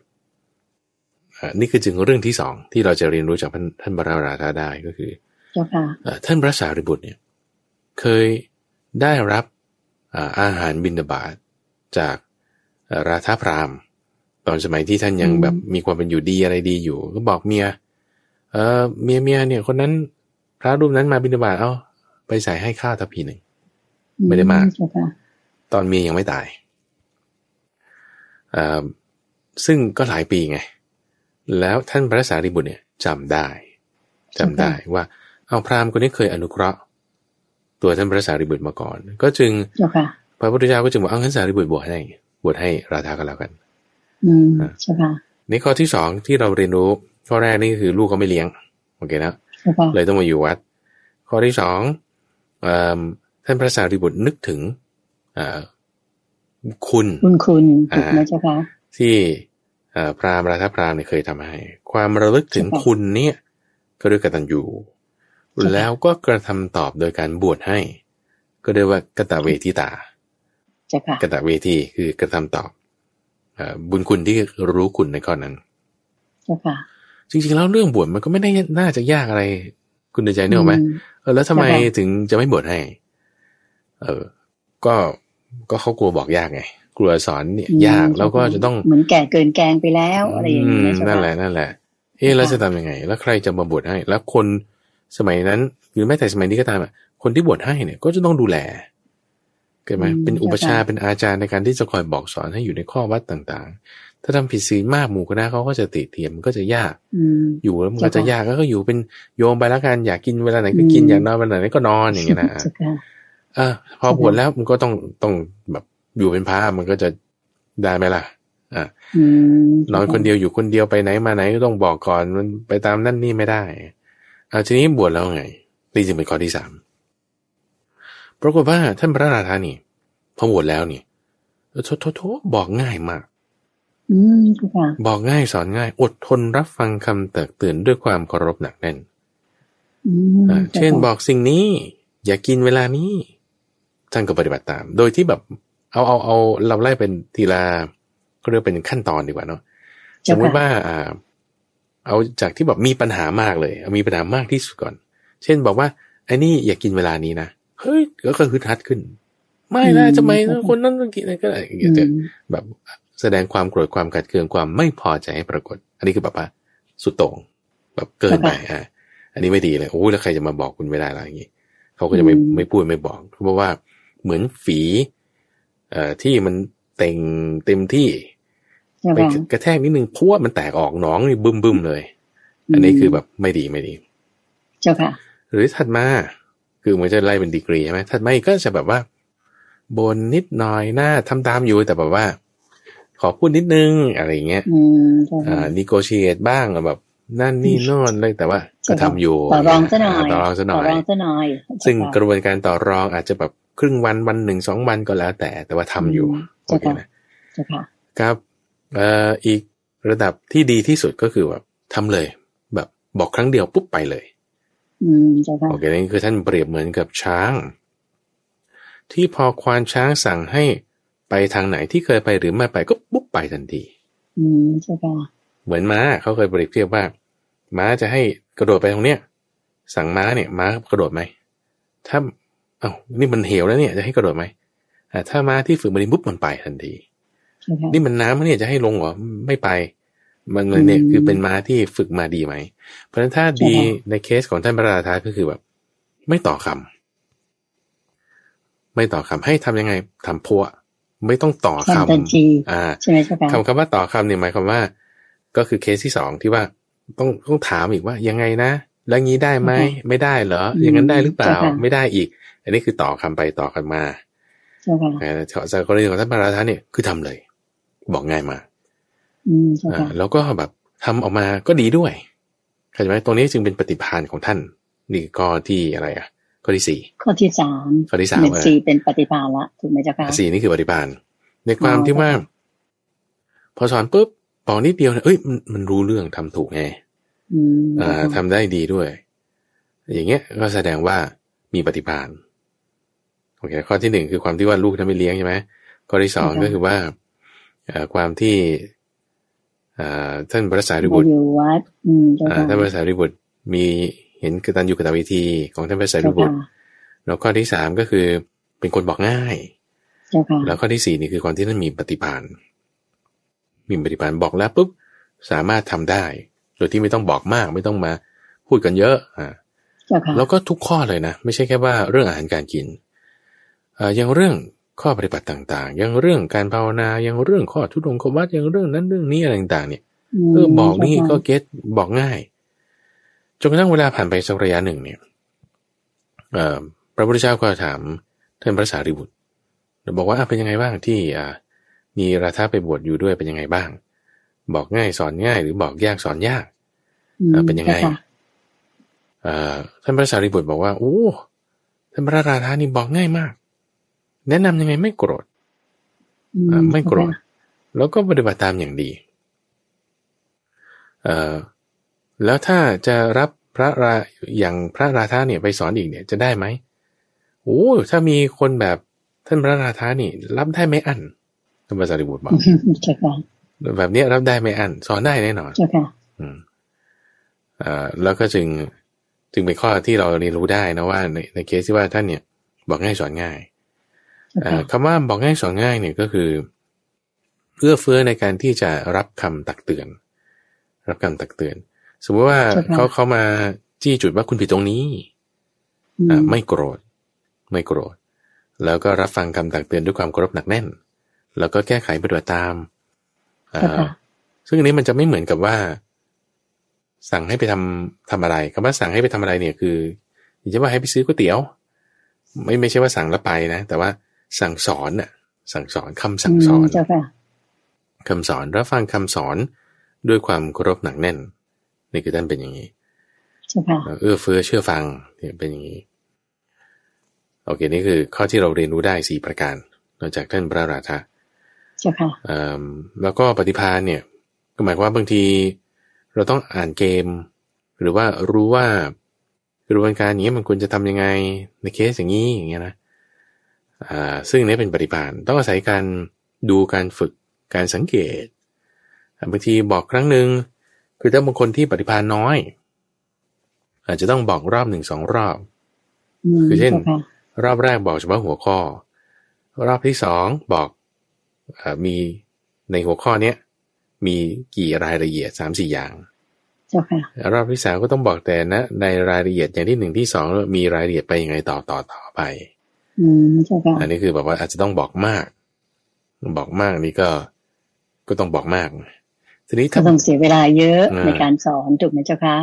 อ่านี่คือจึงเรื่องที่สองที่เราจะเรียนรู้จากท่านท่านบรรราธาได้ก็คือเจ้าค่ะเอ่อท่านพระสารีบุตรเนี่ยเคยได้รับอ่าอาหารบิณฑบาตจากเอ่อราธาพราหมณ์ตอนสมัยที่ท่านยังอืมแบบมีความเป็นอยู่ดีอะไรดีอยู่ ก็บอกเมีย เออเมียเมียเนี่ย คนนั้นพระรูปนั้นมาบิณฑบาตเอาไปใส่ให้ข้าวทัพพีหนึ่งไม่ได้มากเจ้าค่ะตอนเมียยังไม่ตายอ่าซึ่งก็หลายปีไง แล้วท่านพระสารีบุตรเนี่ยจำได้จำได้ว่า เอาพราหมณ์คนนี้เคยอนุเคราะห์ ตัวท่านพระสารีบุตรมาก่อน ก็จึงเจ้าค่ะพระพุทธเจ้าก็จึงบอกเอางั้นสารีบุตรบวชให้บวชให้ราธาก็แล้วกัน อืมอ่าเจ้าค่ะในข้อที่สองที่เราเรียนรู้ ข้อแรกนี่คือลูกเขาไม่เลี้ยงโอเคนะเลยต้องมาอยู่วัด ข้อที่สองท่านพระสารีบุตรนึกถึงคุณคุณคุณถูกไหมเจ้าคะที่พราหมณ์ราธพรามเนี่ยเคยทำให้ ความระลึกถึงคุณเนี่ย ก็เรียกกตัญญูแล้วก็กระทำตอบโดยการบวชให้ ก็เรียกว่ากตเวทิตากตเวทีคือกระทำตอบบุญคุณที่รู้คุณในข้อนั้น จริงๆแล้วเรื่องบวชมันก็ไม่ได้น่าจะยากอะไร คุณใจเนอะไหมเออแล้วทำไมถึงจะไม่บวชให้ เออ ก็ก็เขากลัวบอกยากไงกลัวสอนเนี่ยยากแล้วก็จะต้องเหมือนแก่เกินแกงไปแล้วอะไรอย่างเงี้ยนั่นแหละนั่นแหละ เอ๊แล้วจะทำยังไง แล้วใครจะมาบวชให้ แล้วคนสมัยนั้นหรือแม้แต่สมัยนี้ก็ตามอะคนที่บวชให้เนี่ย ก็จะต้องดูแลเกิดไหมเป็นอุปชาเป็นอาจารย์ในการที่จะคอยบอกสอนให้อยู่ในข้อวัดต่างๆ ถ้าทำผิดศีลมากหมู่คณะเขาก็จะติเทียมมันก็จะยากอยู่แล้วมันก็จะยากก็อยู่เป็นโยมไปแล้วกันอยากกินเวลาไหนก็กินอยากนอนเวลาไหนก็นอนอย่างเงี้ยนะอ่าพอบวชแล้วมันก็ต้องต้องแบบอยู่เป็นพระมันก็จะได้ไหมล่ะอ่านอนคนเดียวอยู่คนเดียวไปไหนมาไหนก็ต้องบอกก่อนมันไปตามนั่นนี่ไม่ได้อ่าทีนี้บวชแล้วไงนี่จึงเป็นข้อที่สามปรากฏว่าท่านพระราชานี่พอบวชแล้วนี่โทโทโทบอกง่ายมาก บอกง่ายสอนง่าย อดทนรับฟังคำเตือนเตือนด้วยความเคารพหนักแน่นเช่นบอกสิ่งนี้ อย่ากินเวลานี้ท่านก็ปฏิบัติตาม โดยที่แบบเอาเอาเอาเราไล่เป็นทีละก็เรียกเป็นขั้นตอนดีกว่าเนาะสมมติว่าอ่า เอาจากที่แบบมีปัญหามากเลยมีปัญหามากที่สุดก่อน เช่นบอกว่าไอ้นี่อย่ากินเวลานี้นะเฮ้ยก็คือทัดขึ้น ไม่นะทำไมคนนั้นต้องกินอะไรก็ได้อย่างเงี้ยจะแบบ แสดงความโกรธความกัดเคืองความไม่พอใจให้ปรากฏ อันนี้คือแบบว่าสุดโต่งแบบเกินไปอะอันนี้ไม่ดีเลยโอ้แล้วใครจะมาบอกคุณไม่ได้อะไรอย่างงี้เขาก็จะไม่ไม่พูดไม่บอกเพราะว่าเหมือนฝีเอ่อที่มันเต็งเต็มที่ไปกระแทกนิดนึงพัวมันแตกออกหนองนี่บึ้มบึ้มเลย อันนี้คือแบบไม่ดีไม่ดี เจ้าค่ะ หรือถัดมาคือมันจะไล่เป็นดีกรีใช่ไหมถัดมาก็จะแบบว่าบนนิดหน่อยหน้าทำตามอยู่แต่แบบว่า ขอพูดนิดนึงอะไรเงี้ยอ่านิโกเชียตบ้างแบบนั่นนี่นอนเลยแต่ว่าก็ทำอยู่ต่อรองซะหน่อยต่อรองซะหน่อยต่อรองซะหน่อย ซึ่งกระบวนการต่อรองอาจจะแบบครึ่งวันวันหนึ่งสองวันก็แล้วแต่ แต่ว่าทำอยู่โอเคนะครับเอ่ออีกระดับที่ดีที่สุดก็คือแบบทำเลย แบบบอกครั้งเดียวปุ๊บไปเลยโอเคนี่คือท่านเปรียบเหมือนกับช้าง ที่พอควานช้างสั่งให้ ไปทางไหนที่เคยไปหรือไม่ไปก็ปุ๊บไปทันที อืมใช่ค่ะเหมือนม้าเขาเคยเปรียบเทียบว่า ม้าจะให้กระโดดไปตรงเนี้ยสั่งม้าเนี่ยม้ากระโดดไหมถ้าเอ้านี่มันเหวแล้วเนี่ยจะให้กระโดดไหมอ่าถ้าม้าที่ฝึกมันปุ๊บมันไปทันที นี่มันน้ำเนี่ยจะให้ลงเหรอไม่ไป มันเนี่ยคือเป็นม้าที่ฝึกมาดีไหม เพราะฉะนั้นถ้าดีในเคสของท่านพระราชาก็คือแบบ ไม่ต่อคำไม่ต่อคำให้ทำยังไงทำพัว ไม่ต้องต่อคำอ่าใช่ไหมคำคำว่าต่อคำเนี่ยหมายความว่า ก็คือเคสที่สองที่ว่าต้องต้องถามอีกว่ายังไงนะแล้วงี้ได้ไหมไม่ได้เหรอ อย่างนั้นได้หรือเปล่าไม่ได้อีก อันนี้คือต่อคำไปต่อกันมาแต่จากกรณีของท่านพระราชาเนี่ยคือทำเลย บอกง่ายมาอ่าแล้วก็แบบทำออกมาก็ดีด้วยเข้าใจไหมตรงนี้จึงเป็นปฏิภาณของท่าน นี่ก็ที่อะไรอะ ข้อที่สี่ข้อที่สามข้อที่สามสี่เป็นปฏิภาณละถูกไหมเจ้าค่ะสี่นี่คือปฏิภาณในความที่ว่า พอสอนปุ๊บบอกนิดเดียวเอ้ยมันมันรู้เรื่องทำถูกไงอ่าทำได้ดีด้วย อย่างเงี้ยก็แสดงว่ามีปฏิภาณโอเคข้อที่หนึ่งคือความที่ว่าลูกทำไม่เลี้ยงใช่ไหมข้อที่สองก็คือว่าความที่ท่านพระสารีบุตรท่านพระสารีบุตรมี เห็นกตัญญูกตวิธีของท่านพระสารีบุตร แล้วข้อที่สามก็คือเป็นคนบอกง่าย แล้วข้อที่สี่นี่คือความที่ท่านมีปฏิภาณมีปฏิภาณบอกแล้วปุ๊บสามารถทำได้ โดยที่ไม่ต้องบอกมากไม่ต้องมาพูดกันเยอะอ่าแล้วก็ทุกข้อเลยนะ ไม่ใช่แค่ว่าเรื่องอาหารการกินอ่ายังเรื่องข้อปฏิบัติต่าง ๆ ยังเรื่องการภาวนายังเรื่องข้อทุดงควัดยังเรื่องนั้นเรื่องนี้อะไรต่างๆเนี่ยเออบอกนี่ก็เก็ตบอกง่าย จนกระทั่งเวลาผ่านไปสักระยะหนึ่งเนี่ยเอ่อพระพุทธเจ้าก็ถามท่านพระสารีบุตรบอกว่าเป็นยังไงบ้างที่อ่ามีราธาไปบวชอยู่ด้วยเป็นยังไงบ้าง บอกง่ายสอนง่าย หรือบอกยากสอนยากเป็นยังไงท่านพระสารีบุตรบอกว่าโอ้ท่านพระราธานี่บอกง่ายมาก แนะนำยังไงไม่โกรธไม่โกรธแล้วก็ปฏิบัติตามอย่างดีเอ่อ แล้วถ้าจะรับพระราอย่างพระราธาเนี่ยไปสอนอีกเนี่ยจะได้ไหมโอ้ถ้ามีคนแบบท่านพระราธานี่ รับได้ไม่อั้นท่านพระสารีบุตรบอกแบบนี้รับได้ไม่อั้นสอนได้แน่นอนอืมอ่าแล้วก็จึงจึงเป็นข้อที่เราเรียนรู้ได้นะว่าในในเคสที่ว่าท่านเนี่ยบอกง่ายสอนง่ายคำว่าบอกง่ายสอนง่ายเนี่ยก็คือเอื้อเฟื้อในการที่จะรับคำตักเตือน รับคำตักเตือน สมมติว่าเขาเขามาจี้จุดว่าคุณผิดตรงนี้อ่าไม่โกรธ ไม่โกรธ แล้วก็รับฟังคำตักเตือนด้วยความเคารพหนักแน่น แล้วก็แก้ไขปฏิบัติตามอ่าซึ่งอันนี้มันจะไม่เหมือนกับว่า สั่งให้ไปทำทำอะไรคำว่าสั่งให้ไปทำอะไรเนี่ยคือจะว่าให้ไปซื้อก๋วยเตี๋ยว ไม่ไม่ใช่ว่าสั่งแล้วไปนะ แต่ว่าสั่งสอนน่ะ สั่งสอนคำสั่งสอนคำสอนรับฟังคำสอนด้วยความเคารพหนักแน่น นี่คือท่านเป็นอย่างนี้เอื้อเฟื้อเชื่อฟังเนี่ยเป็นอย่างนี้ โอเคนี่คือข้อที่เราเรียนรู้ได้สี่ประการนอกจากท่านพระราชาใช่ค่ะแล้วก็ปฏิภาณเนี่ย ก็หมายว่าบางที เราต้องอ่านเกม หรือว่ารู้ว่ากระบวนการนี้มันควรจะทำยังไงในเคสอย่างนี้อย่างเงี้ยนะอ่าซึ่งนี้เป็นปฏิภาณต้องอาศัยการดูการฝึกการสังเกตบางทีบอกครั้งหนึ่ง คือถ้าบางคนที่ปฏิภาณน้อย อาจจะต้องบอกรอบหนึ่งสองรอบ คือเช่น รอบแรกบอกเฉพาะหัวข้อ รอบที่สองบอกอมีในหัวข้อเนี้ยมีกี่รายละเอียดสามสี่อย่างรอบที่สามก็ต้องบอกแต่นะ ในรายละเอียดอย่างที่หนึ่งที่สองมีรายละเอียดไปยังไงต่อต่อต่อไปอืมใช่ค่ะอันนี้คือแบบว่าอาจจะต้องบอกมาก บอกมากนี่ก็ก็ต้องบอกมาก ทีนี้ก็ต้องเสียเวลาเยอะในการสอนถูกไหมเจ้าคะ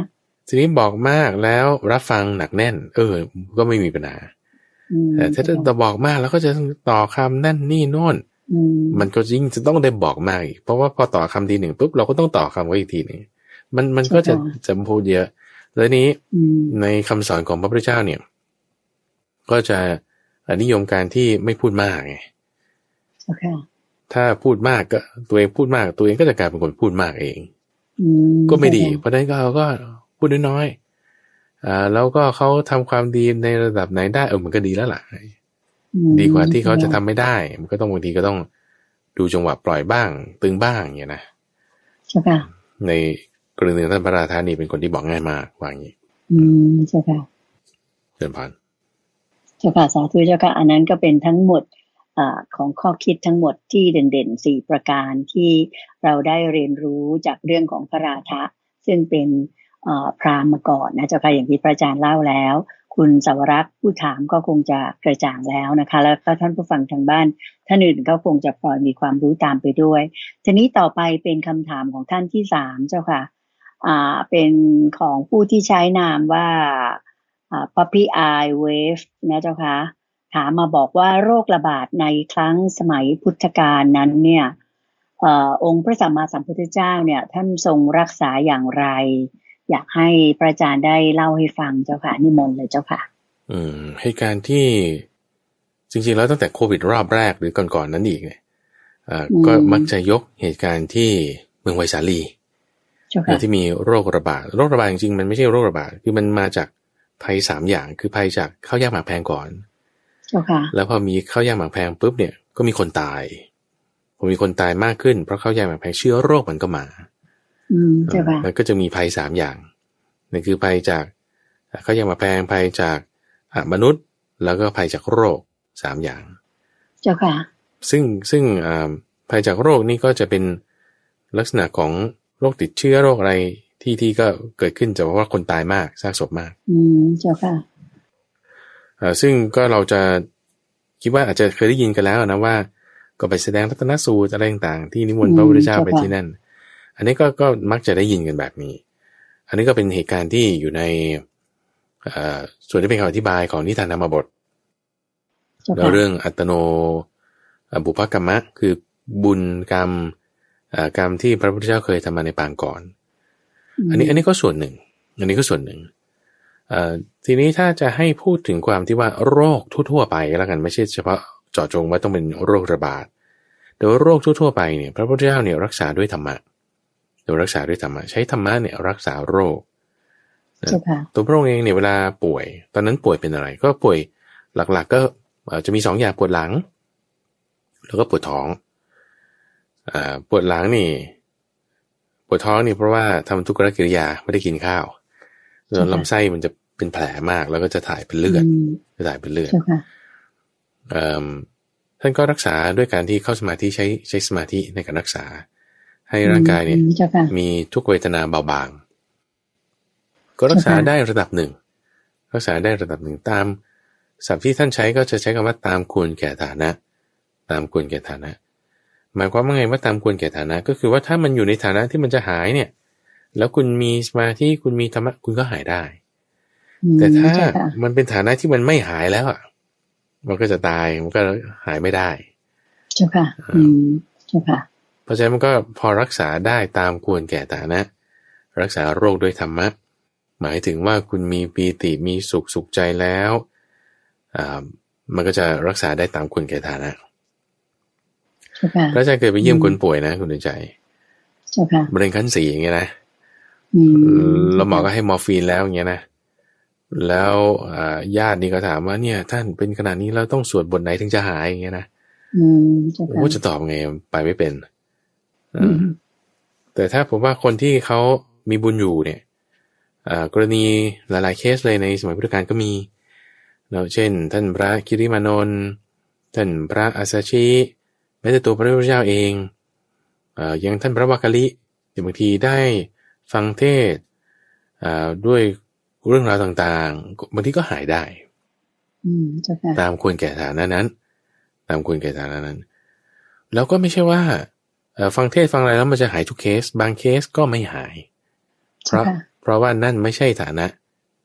ทีนี้บอกมากแล้วรับฟังหนักแน่น เออ ก็ไม่มีปัญหาแต่ถ้าจะบอกมากแล้วก็จะต่อคำนั่นนี่โน่นมันก็ยิ่งจะต้องได้บอกมากอีกเพราะว่าพอต่อคำทีหนึ่งปุ๊บเราก็ต้องต่อคำไว้อีกทีหนึ่งมันมันก็จะจะพูดเยอะ แล้วนี้ในคำสอนของพระพุทธเจ้าเนี่ย ก็จะนิยมการที่ไม่พูดมากไง ถ้าพูดมากก็ตัวเองพูดมาก ตัวเองก็จะกลายเป็นคนพูดมากเองก็ไม่ดี เพราะฉะนั้นก็เราก็พูดน้อยๆอ่าแล้วก็เขาทำความดีในระดับไหนได้เออมันก็ดีแล้วล่ะดีกว่าที่เขาจะทำไม่ได้ มันก็ต้องบางทีก็ต้องดูจังหวะปล่อยบ้าง ตึงบ้างอย่างนี้นะใช่ค่ะในกรณีท่านพระราธานีเป็นคนที่บอกง่ายมากว่าอย่างนี้อืมใช่ค่ะเชิญพานเจ้าค่ะสาธุเจ้าค่ะอันนั้นก็เป็นทั้งหมด อของข้อคิดทั้งหมดที่เด่นๆสี่ประการที่เราได้เรียนรู้จากเรื่องของพระราธะซึ่งเป็นพรามมาก่อนนะเจ้าค่ะอย่างที่พระอาจารย์เล่าแล้ว คุณสวรักษ์ผู้ถามก็คงจะกระจ่างแล้วนะคะ แล้วก็ท่านผู้ฟังทางบ้าน ท่านอื่นก็คงจะพลอยมีความรู้ตามไปด้วย ทีนี้ต่อไปเป็นคำถามของท่านที่สามเจ้าค่ะอ่าเป็นของผู้ที่ใช้นามว่าอ่า Puppy Eye Wave นะเจ้าค่ะ ถามมาบอกว่าโรคระบาดในครั้งสมัยพุทธกาลนั้นเนี่ยอองค์พระสัมมาสัมพุทธเจ้าเนี่ยท่านทรงรักษาอย่างไร อยากให้พระอาจารย์ได้เล่าให้ฟังเจ้าค่ะนิมนต์เลยเจ้าค่ะ อืมเหตุการณ์ที่จริงๆแล้วตั้งแต่โควิดรอบแรกหรือก่อนๆนั้นอีกเนี่ยก็มักจะยกเหตุการณ์ที่เมืองไวสาลีที่มีโรคระบาดโรคระบาดจริงๆมันไม่ใช่โรคระบาดคือมันมาจากภัยสามอย่างคือภัยจากข้าวยากหมากแพงก่อน แล้วพอมีข้าวยากหมากแพงปุ๊บเนี่ยก็มีคนตายพอมีคนตายมากขึ้นเพราะข้าวยากหมากแพงเชื้อโรคมันก็มา อืมใช่ปะแล้วก็จะมีภัยสามอย่างนี่คือภัยจากข้าวยากหมากแพงภัยจากมนุษย์ แล้วก็ภัยจากโรคสามอย่าง เจ้าค่ะ ซึ่งซึ่งภัยจากโรคนี่ก็จะเป็นลักษณะของโรคติดเชื้อโรคอะไรที่ที่ก็เกิดขึ้นจากว่าคนตายมากซากศพมาก อืมเจ้าค่ะอ่า ซึ่งก็เราจะคิดว่าอาจจะเคยได้ยินกันแล้วนะว่า ก็ไปแสดงพัฒนสูตรอะไรต่างๆ ที่นิมนต์พระพุทธเจ้าไปที่นั่น อันนี้ก็ก็มักจะได้ยินกันแบบนี้ อันนี้ก็เป็นเหตุการณ์ที่อยู่ในส่วนที่เป็นคำอธิบายของนิทานธรรมบทแล้วเรื่องอัตโนบุพกรรมะคือบุญกรรมกรรมที่พระพุทธเจ้าเคยทำมาในปางก่อน อันนี้อันนี้ก็ส่วนหนึ่ง อันนี้ก็ส่วนหนึ่งเอ่อ ทีนี้ถ้าจะให้พูดถึงความที่ว่าโรคทั่วๆไปแล้วกันไม่ใช่เฉพาะเจาะจงว่าต้องเป็นโรคระบาดแต่ว่าโรคทั่วๆไปเนี่ยพระพุทธเจ้าเนี่ยรักษาด้วยธรรมะโดยรักษาด้วยธรรมะใช้ธรรมะเนี่ยรักษาโรคตัวพระองค์เองเนี่ยเวลาป่วย ตอนนั้นป่วยเป็นอะไร ก็ป่วยหลักๆ ก็จะมีสองอย่างปวดหลัง แล้วก็ปวดท้องอปวดหลังนี่ ปวดท้องนี่เพราะว่าทำทุกรกิริยาไม่ได้กินข้าว แล้วลำไส้มันจะเป็นแผลมาก แล้วก็จะถ่ายเป็นเลือดจะถ่ายเป็นเลือดท่านก็รักษาด้วยการที่เข้าสมาธิใช้ใช้สมาธิในการรักษา ให้ร่างกายเนี่ย มีทุกเวทนาเบาบาง ก็รักษาได้ระดับหนึ่ง รักษาได้ระดับหนึ่งตามศัพท์ที่ท่านใช้ก็จะใช้คำว่าตามควรแก่ฐานะ ตามควรแก่ฐานะ หมายความว่าไงว่าตามควรแก่ฐานะ ก็คือว่าถ้ามันอยู่ในฐานะที่มันจะหายเนี่ย แล้วคุณมีสมาธิคุณมีธรรมะคุณก็หายได้ แต่ถ้ามันเป็นฐานะที่มันไม่หายแล้วอะ มันก็จะตายมันก็หายไม่ได้ เจ้าค่ะ อืมเจ้าค่ะเพราะฉะนั้นมันก็พอรักษาได้ตามควรแก่ฐานะ รักษาโรคด้วยธรรมะ หมายถึงว่าคุณมีปีติมีสุขสุขใจแล้วมันก็จะรักษาได้ตามคุณแก่ฐานะพระอาจารย์เคยไปเยี่ยมคนป่วยนะ คุณใจมะเร็งขั้นสี่อย่างเงี้ยนะ แล้วหมอก็ให้มอร์ฟีนแล้วอย่างเงี้ยนะ แล้วญาตินี่ก็ถามว่าเนี่ย ท่านเป็นขนาดนี้เราต้องสวดบทไหนถึงจะหายอย่างเงี้ยนะว่าจะตอบไงไปไม่เป็นแต่ถ้าผมว่าคนที่เขามีบุญอยู่เนี่ยกรณีหลาย ๆ เคสเลยในสมัยพุทธกาลก็มีเราเช่น ท่านพระคิริมานนท์ท่านพระอาสชิแม้แต่ตัวพระพุทธเจ้าเองอยังท่านพระวักกะลิบางทีได้ ฟังเทศด้วยเรื่องราวต่างๆบางทีก็หายได้ตามควรแก่ฐานะนั้น ตามควรแก่ฐานะนั้น แล้วก็ไม่ใช่ว่าฟังเทศฟังอะไรแล้วมันจะหายทุกเคส บางเคสก็ไม่หาย เพราะเพราะว่านั่นไม่ใช่ฐานะ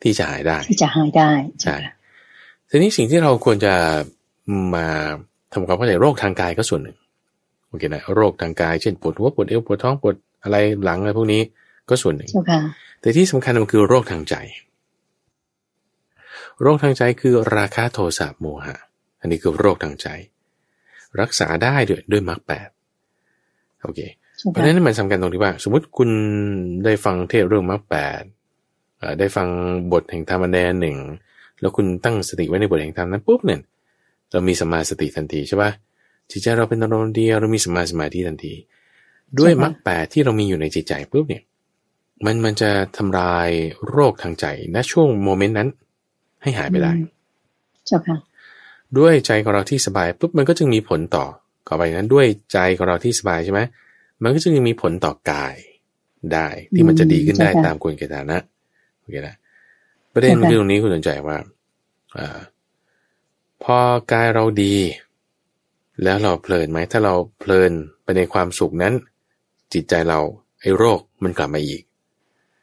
ที่จะหายได้ ที่จะหายได้ใช่ทีนี้สิ่งที่เราควรจะมาทำความเข้าใจโรคทางกายก็ส่วนหนึ่งโอเคนะโรคทางกายเช่นปวดหัวปวดเอวปวดท้องปวดอะไรหลังอะไรพวกนี้ ก็ส่วนหนึ่งแต่ที่สำคัญมันคือโรคทางใจ โรคทางใจคือราคะโทสะโมหะ อันนี้คือโรคทางใจ รักษาได้ด้วยด้วยมรรคแปดโอเค เพราะฉะนั้นมันสำคัญตรงที่ว่า สมมติคุณได้ฟังเทศเรื่องมรรคแปดได้ฟังบทแห่งธรรมแดนหนึ่งแล้วคุณตั้งสติไว้ในบทแห่งธรรมนั้นปุ๊บเนี่ยเรามีสมาสติทันทีใช่ปะจิตใจเราเป็นอารมณ์เดียวเรามีสมาสมาธิทันที ด้วยมรรคแปดที่เรามีอยู่ในจิตใจปุ๊บเนี่ย มันมันจะทำลายโรคทางใจณช่วงโมเมนต์นั้น ให้หายไปได้เจ้าค่ะด้วยใจของเราที่สบายปุ๊บมันก็จึงมีผลต่อก่อไปนั้นด้วยใจของเราที่สบายใช่ไหมมันก็จึงมีผลต่อกายได้ที่มันจะดีขึ้นได้ตามควรแก่ฐานะโอเคนะประเด็นคือตรงนี้คุณสนใจว่าอพอกายเราดี แล้วเราเพลินไหมถ้าเราเพลินไปในความสุขนั้น จิตใจเราไอ้โรคมันกลับมาอีก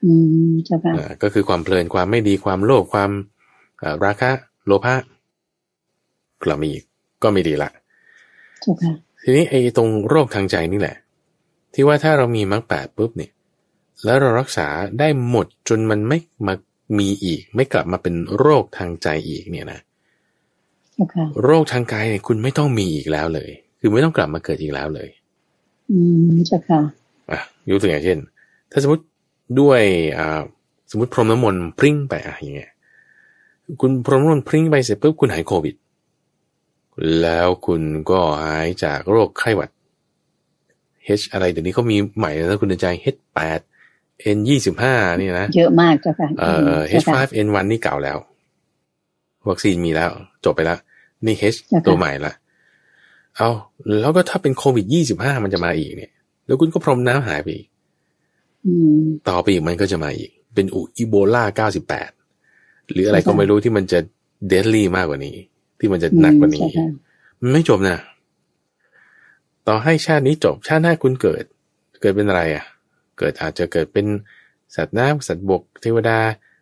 อืมใช่ค่ะก็คือความเพลินความไม่ดีความโลภความราคะ โลภะกลับมาอีกก็ไม่ดีละทีนี้ไอ้ตรงโรคทางใจนี่แหละ ที่ว่าถ้าเรามีมรรคแปดปุ๊บเนี่ย แล้วเรารักษาได้หมดจนมันไม่มามีอีก ไม่กลับมาเป็นโรคทางใจอีกเนี่ยนะโรคทางกายเนี่ยคุณไม่ต้องมีอีกแล้วเลย คือไม่ต้องกลับมาเกิดอีกแล้วเลย อืมจ้ะค่ะอะยกตัวอย่างเช่น ถ้าสมมติ ด้วยอ่าสมมติพรหมน้ำมนต์พริ้งไปอะอย่างเงี้ยคุณพรหมน้ำมนต์พริ้งไปเสร็จปุ๊บคุณหายโควิด แล้วคุณก็หายจากโรคไข้หวัด H อะไรเดี๋ยวนี้เขามีใหม่แล้วคุณใจ H8 N ยี่สิบห้านี่นะ เยอะมากจ้ะค่ะเอ่อ H5N1 นี่เก่าแล้ว วัคซีนมีแล้ว จบไปแล้ว นี่ H ตัวใหม่ละเอาแล้วก็ถ้าเป็นโควิดยี่สิบห้ามันจะมาอีกเนี่ย แล้วคุณก็พรมน้ำหายไปอีก ต่อไปอีกมันก็จะมาอีก เป็นอูอีโบลาเก้าสิบแปดหรืออะไรก็ไม่รู้ที่มันจะเดดลี่มากกว่านี้ ที่มันจะหนักกว่านี้ มันไม่จบนะ ต่อให้ชาตินี้จบชาติหน้าคุณเกิด เกิดเป็นอะไรอะ เกิดอาจจะเกิดเป็นสัตว์น้ำสัตว์บกเทวดา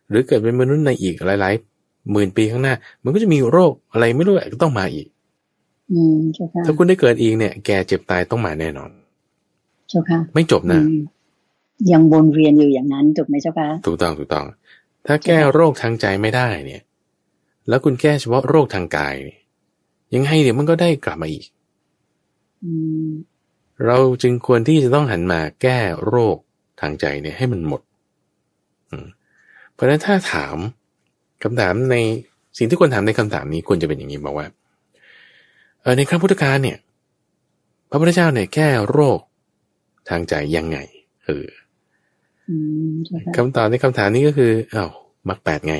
หรือเกิดเป็นมนุษย์ในอีกหลาย ๆ หมื่นปีข้างหน้า มันก็จะมีโรคอะไรไม่รู้ก็ต้องมาอีกอืมถ้าคุณได้เกิดอีกเนี่ย แกเจ็บตายต้องมาแน่นอนเจ้าค่ะไม่จบนะ ยังวนเวียนอยู่อย่างนั้นถูกไหมเจ้าคะถูกต้องถูกต้อง ถ้าแก้โรคทางใจไม่ได้เนี่ย แล้วคุณแก้เฉพาะโรคทางกาย ยังไงเดี๋ยวมันก็ได้กลับมาอีกเราจึงควรที่จะต้องหันมาแก้โรคทางใจเนี่ยให้มันหมดเพราะฉะนั้นถ้าถามคำถามในสิ่งที่ควรถามในคำถามนี้ควรจะเป็นอย่างนี้บอกว่าเออในครั้งพุทธกาลเนี่ย พระพุทธเจ้าเนี่ยแก้โรคทางใจยังไงเออ คำตอบในคำถามนี้ก็คืออา้าวมรรคแปดไง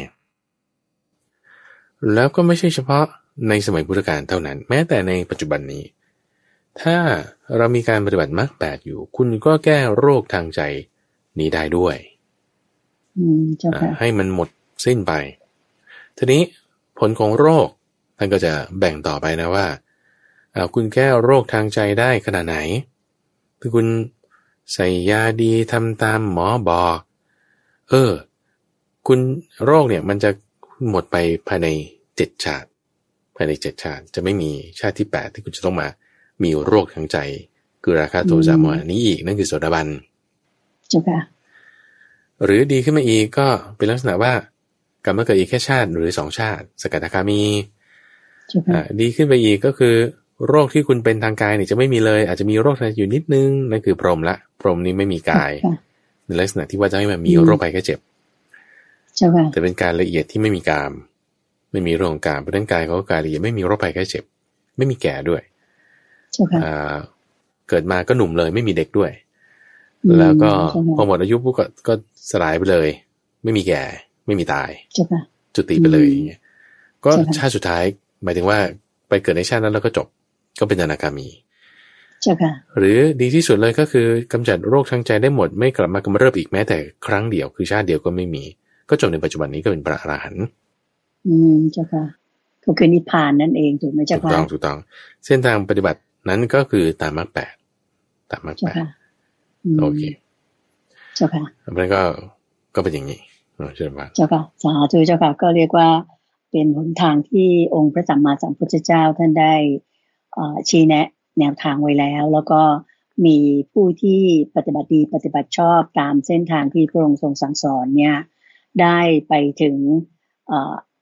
แล้วก็ไม่ใช่เฉพาะในสมัยพุทธกาลเท่านั้น แม้แต่ในปัจจุบันนี้ ถ้าเรามีการปฏิบัติมรรคแปดอยู่ คุณก็แก้โรคทางใจนี้ได้ด้วยให้มันหมดสิ้นไป ทีนี้ผลของโรคท่านก็จะแบ่งต่อไปนะว่า คุณแก้โรคทางใจได้ขนาดไหนถ้าคุณ ใส่ยาดีทำตามหมอบอก เออ คุณโรคเนี่ยมันจะหมดไปภายในเจ็ดชาติ ภายในเจ็ดชาติ จะไม่มีชาติที่แปดที่คุณจะต้องมา มีโรคทางใจ คือราคาโทสะโมหนี้อีกนั่นคือโสดาบันจุค่ะหรือดีขึ้นมาอีกก็เป็นลักษณะว่ากลับมาเกิดอีกแค่ชาติหรือสองชาติ สกัดคามีดีขึ้นไปอีกก็คือ โรคที่คุณเป็นทางกายเนี่ยจะไม่มีเลย อาจจะมีโรคทางอยู่นิดนึงนั่นคือพรหมละ พรหมนี้ไม่มีกายในลักษณะที่ว่าจะให้มันมีโรคภัยแค่เจ็บแต่เป็นการละเอียดที่ไม่มีกาม ไม่มีโรคกามเพราะนั้นกายเขาก็กายละเอียดไม่มีโรคภัยแค่เจ็บ ไม่มีแก่ด้วยเกิดมาก็หนุ่มเลย ไม่มีเด็กด้วย แล้วก็พอหมดอายุปุ๊บก็สลายไปเลย ไม่มีแก่ ไม่มีตายจุติไปเลยอย่างเงี้ยก็ชาติสุดท้ายหมายถึงว่าไปเกิดในชาตินั้นแล้วก็จบ ก็เป็นอนาคามีหรือดีที่สุดเลยก็คือกำจัดโรคทางใจได้หมด ไม่กลับมากำเริบอีกแม้แต่ครั้งเดียวคือชาติเดียวก็ไม่มี ก็จบในปัจจุบันนี้ก็เป็นพระอรหันต์อืมเจ้าค่ะก็คือนิพพานนั่นเองถูกไหมเจ้าค่ะถูกต้องถูกต้อง เส้นทางปฏิบัตินั้นก็คือตามมรรคแปดตามมรรคแปดโอเคเจ้าค่ะแล้วก็ก็เป็นอย่างนี้เช่ไหมเจ้าค่ะสาธุเจ้าค่ะก็เรียกว่าเป็นหนทางที่องค์พระสัมมาสัมพุทธเจ้าท่านได้ ชี้แนะแนวทางไว้แล้ว แล้วก็มีผู้ที่ปฏิบัติดีปฏิบัติชอบตามเส้นทางที่พระองค์ทรงสั่งสอนเนี่ยได้ไปถึง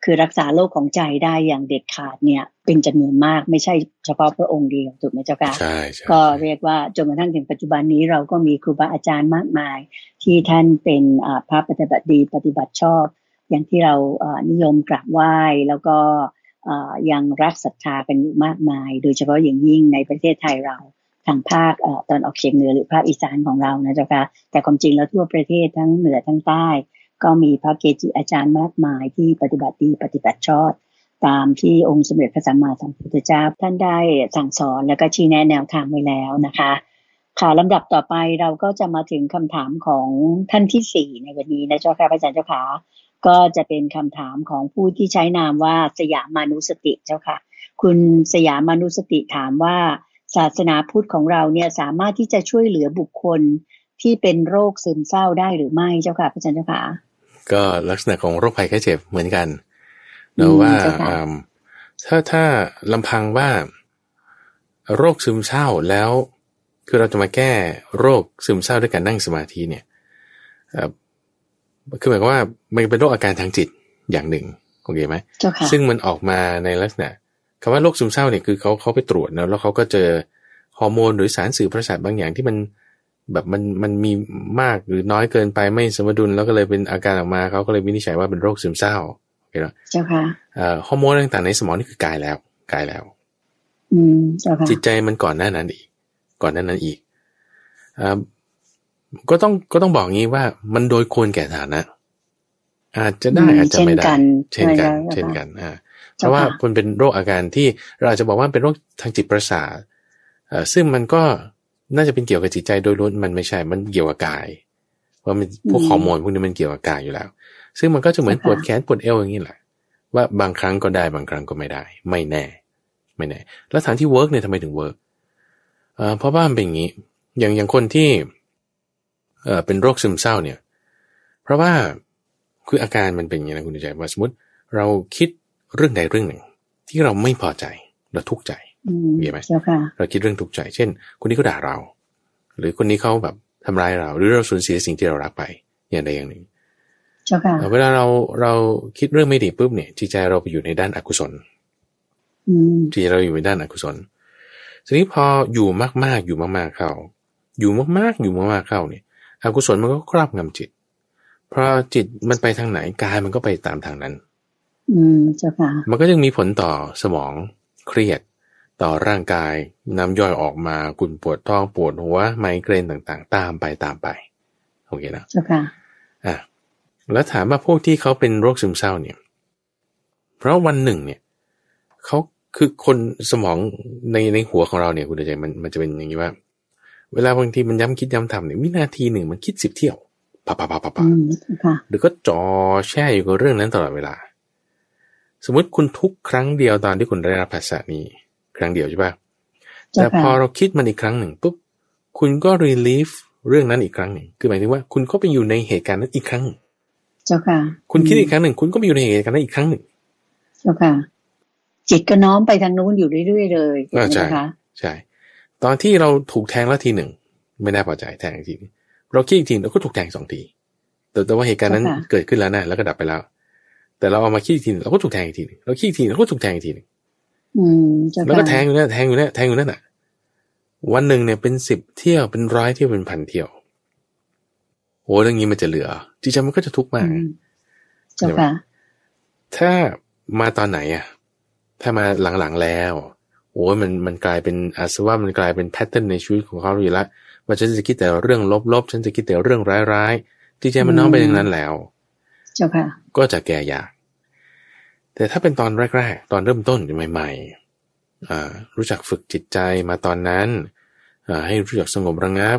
คือรักษาโรคของใจได้อย่างเด็ดขาดเนี่ย เป็นจำนวนมากไม่ใช่เฉพาะพระองค์เดียวถูกไหมเจ้าค่ะใช่ก็เรียกว่าจนกระทั่งถึงปัจจุบันนี้เราก็มีครูบาอาจารย์มากมาย ที่ท่านเป็นพระปฏิบัติดีปฏิบัติชอบ อย่างที่เรานิยมกราบไหว้แล้วก็ ยังรักศรัทธากันอยู่มากมาย โดยเฉพาะอย่างยิ่งในประเทศไทยเราทางภาคตอนออกเฉียงเหนือหรือภาคอีสานของเรานะเจ้าค่ะแต่ความจริงแล้วทั่วประเทศทั้งเหนือทั้งใต้ ก็มีพระเกจิอาจารย์มากมายที่ปฏิบัติดีปฏิบัติชอบตามที่องค์สมเด็จพระสัมมาสัมพุทธเจ้าท่านได้สั่งสอนแล้วก็ชี้แนะแนวทางไว้แล้วนะคะค่ะลำดับต่อไปเราก็จะมาถึงคำถามของท่านที่สี่ในวันนี้นะเจ้าค่ะพระอาจารย์เจ้าค่ะ ก็จะเป็นคำถามของผู้ที่ใช้นามว่าสยามานุสติเจ้าค่ะ คุณสยามานุสติถามว่าศาสนาพุทธของเราเนี่ยสามารถที่จะช่วยเหลือบุคคลที่เป็นโรคซึมเศร้าได้หรือไม่เจ้าค่ะพระอาจารย์เจ้าค่ะก็ลักษณะของโรคภัยแค่เจ็บเหมือนกันเนาะว่าถ้าถ้าลำพังว่า โรคซึมเศร้าแล้ว คือเราจะมาแก้โรคซึมเศร้าด้วยการนั่งสมาธิเนี่ย คือหมายความว่ามันเป็นโรคอาการทางจิตอย่างหนึ่งโอเคไหมซึ่งมันออกมาในลักษณะคำว่าโรคซึมเศร้าเนี่ยคือเขาเขาไปตรวจแล้วแล้วเขาก็เจอฮอร์โมนหรือสารสื่อประสาทบางอย่างที่มันแบบมันมันมีมากหรือน้อยเกินไปไม่สมดุลแล้วก็เลยเป็นอาการออกมาเขาก็เลยวินิจฉัยว่าเป็นโรคซึมเศร้าโอเคเนาะเจ้าค่ะฮอร์โมนต่างๆในสมองนี่คือกายแล้วกายแล้ว อืมเจ้าค่ะจิตใจมันก่อนหน้านั้นอีก ก่อนหน้านั้นอีกอ่า ก็ต้องก็ต้องบอกงี้ว่ามันโดยควรแก่ฐานะ อาจจะได้อาจจะไม่ได้ เช่นกัน เช่นกันอ่าเพราะว่ามันเป็นโรคอาการที่เราจะบอกว่าเป็นโรคทางจิตประสาทซึ่งมันก็น่าจะเป็นเกี่ยวกับจิตใจโดยล้วนมันไม่ใช่ มันเกี่ยวกับกายว่ามันพวกฮอร์โมนพวกนี้มันเกี่ยวกับกายอยู่แล้ว ซึ่งมันก็จะเหมือนปวดแขนปวดเอวอย่างนี้แหละ ว่าบางครั้งก็ได้บางครั้งก็ไม่ได้ ไม่แน่ ไม่แน่ แล้วฐานที่ work เนี่ยทำไมถึง work เพราะว่ามันเป็นอย่างนี้ อย่างอย่างคนที่ เอ่อเป็นโรคซึมเศร้าเนี่ย เพราะว่าคืออาการมันเป็นอย่างนี้นะคุณใจว่าสมมติเราคิดเรื่องใดเรื่องหนึ่ง ที่เราไม่พอใจเราทุกข์ใจเห็นไหมเราคิดเรื่องทุกข์ใจ เช่น คนนี้เขาด่าเรา หรือคนนี้เขาแบบทำร้ายเรา หรือเราสูญเสียสิ่งที่เรารักไปอย่างใดอย่างหนึ่งเจ้าค่ะเวลาเราเราคิดเรื่องไม่ดีปุ๊บเนี่ยจิตใจเราไปอยู่ในด้านอกุศลอืมจิตใจเราอยู่ในด้านอกุศลทีนี้พออยู่มากๆอยู่มากๆเข้า อยู่มากๆอยู่มากๆเข้าเนี่ย อกุศลมันก็ครอบงำจิต เพราะจิตมันไปทางไหนกายมันก็ไปตามทางนั้น อืมเจ้าค่ะ มันก็จึงมีผลต่อสมองเครียด ต่อร่างกายน้ำย่อยออกมากุ่นปวดท้องปวดหัวไมเกรนต่างๆ ตามไปตามไปโอเคนะเจ้าค่ะอะแล้วถามว่าพวกที่เขาเป็นโรคซึมเศร้าเนี่ย เพราะวันหนึ่งเนี่ยเขาคือคนสมองในในหัวของเราเนี่ยคุณใจมันมันจะเป็นอย่างนี้ว่า เวลาบางทีมันย้ำคิดย้ำทำเนี่ยวินาทีหนึ่งมันคิดสิบเที่ยวปะปะปะปะปะอืมเจ้าค่ะหรือก็จอแช่อยู่กับเรื่องนั้นตลอดเวลา สมมติคุณทุกครั้งเดียวตอนที่คุณได้รับภาษานี้ ครั้งเดียวใช่ปะเจ้าแต่พค่ะอเราคิดมันอีกครั้งหนึ่งปุ๊บคุณก็ relief เรื่องนั้นอีกครั้งหนึ่ง คือหมายถึงว่าคุณก็ไปอยู่ในเหตุการณ์นั้นอีกครั้งหนึ่งเจ้าค่ะ คุณคิดอีกครั้งหนึ่ง คุณก็ไปอยู่ในเหตุการณ์นั้นอีกครั้งหนึ่ง เจ้าค่ะ จิตก็น้อมไปทางนู้นอยู่เรื่อยๆเลยอ่าใช่ไหมคะ ใช่ ตอนที่เราถูกแทงแล้วทีหนึ่ง ไม่น่าพอใจแทงอีกทีหนึ่งเราคิดอีกทีเราก็ถูกแทงสองทีแต่แต่ว่าเหตุการณ์นั้นเกิดขึ้นแล้วนะแล้วก็ดับไปแล้ว แต่เราเอามาคิดอีกทีหนึ่งเราก็ถูกแทงอีกทีหนึ่งเราคิดอีกทีเราก็ถูกแทงอีกทีหนึ่งอืมเจ้าแล้วค่ะก็แทงอยู่นั่นแทงอยู่นั่นแทงอยู่นั่นอะ วันหนึ่งเนี่ยเป็นสิบเที่ยวเป็นร้อยเที่ยวเป็นพันเที่ยวโอ้เรื่องนี้มันจะเหลือจิตใจมันก็จะทุกข์มากอืมเจ้าค่ะถ้ามาตอนไหนอะ ถ้ามาหลังๆแล้ว โอ้ยมันมันกลายเป็นอาสวะมันกลายเป็นแพทเทิร์นในชีวิตของเขาอยู่แล้วว่าฉันจะคิดแต่เรื่องลบๆฉันจะคิดแต่เรื่องร้ายๆจิตใจมันน้อมไปอย่างนั้นแล้วเจ้าค่ะ ก็จะแก่ยากแต่ถ้าเป็นตอนแรก ๆ ตอนเริ่มต้นใหม่ๆอ่ารู้จักฝึกจิตใจมาตอนนั้นอ่าให้รู้จักสงบระงับ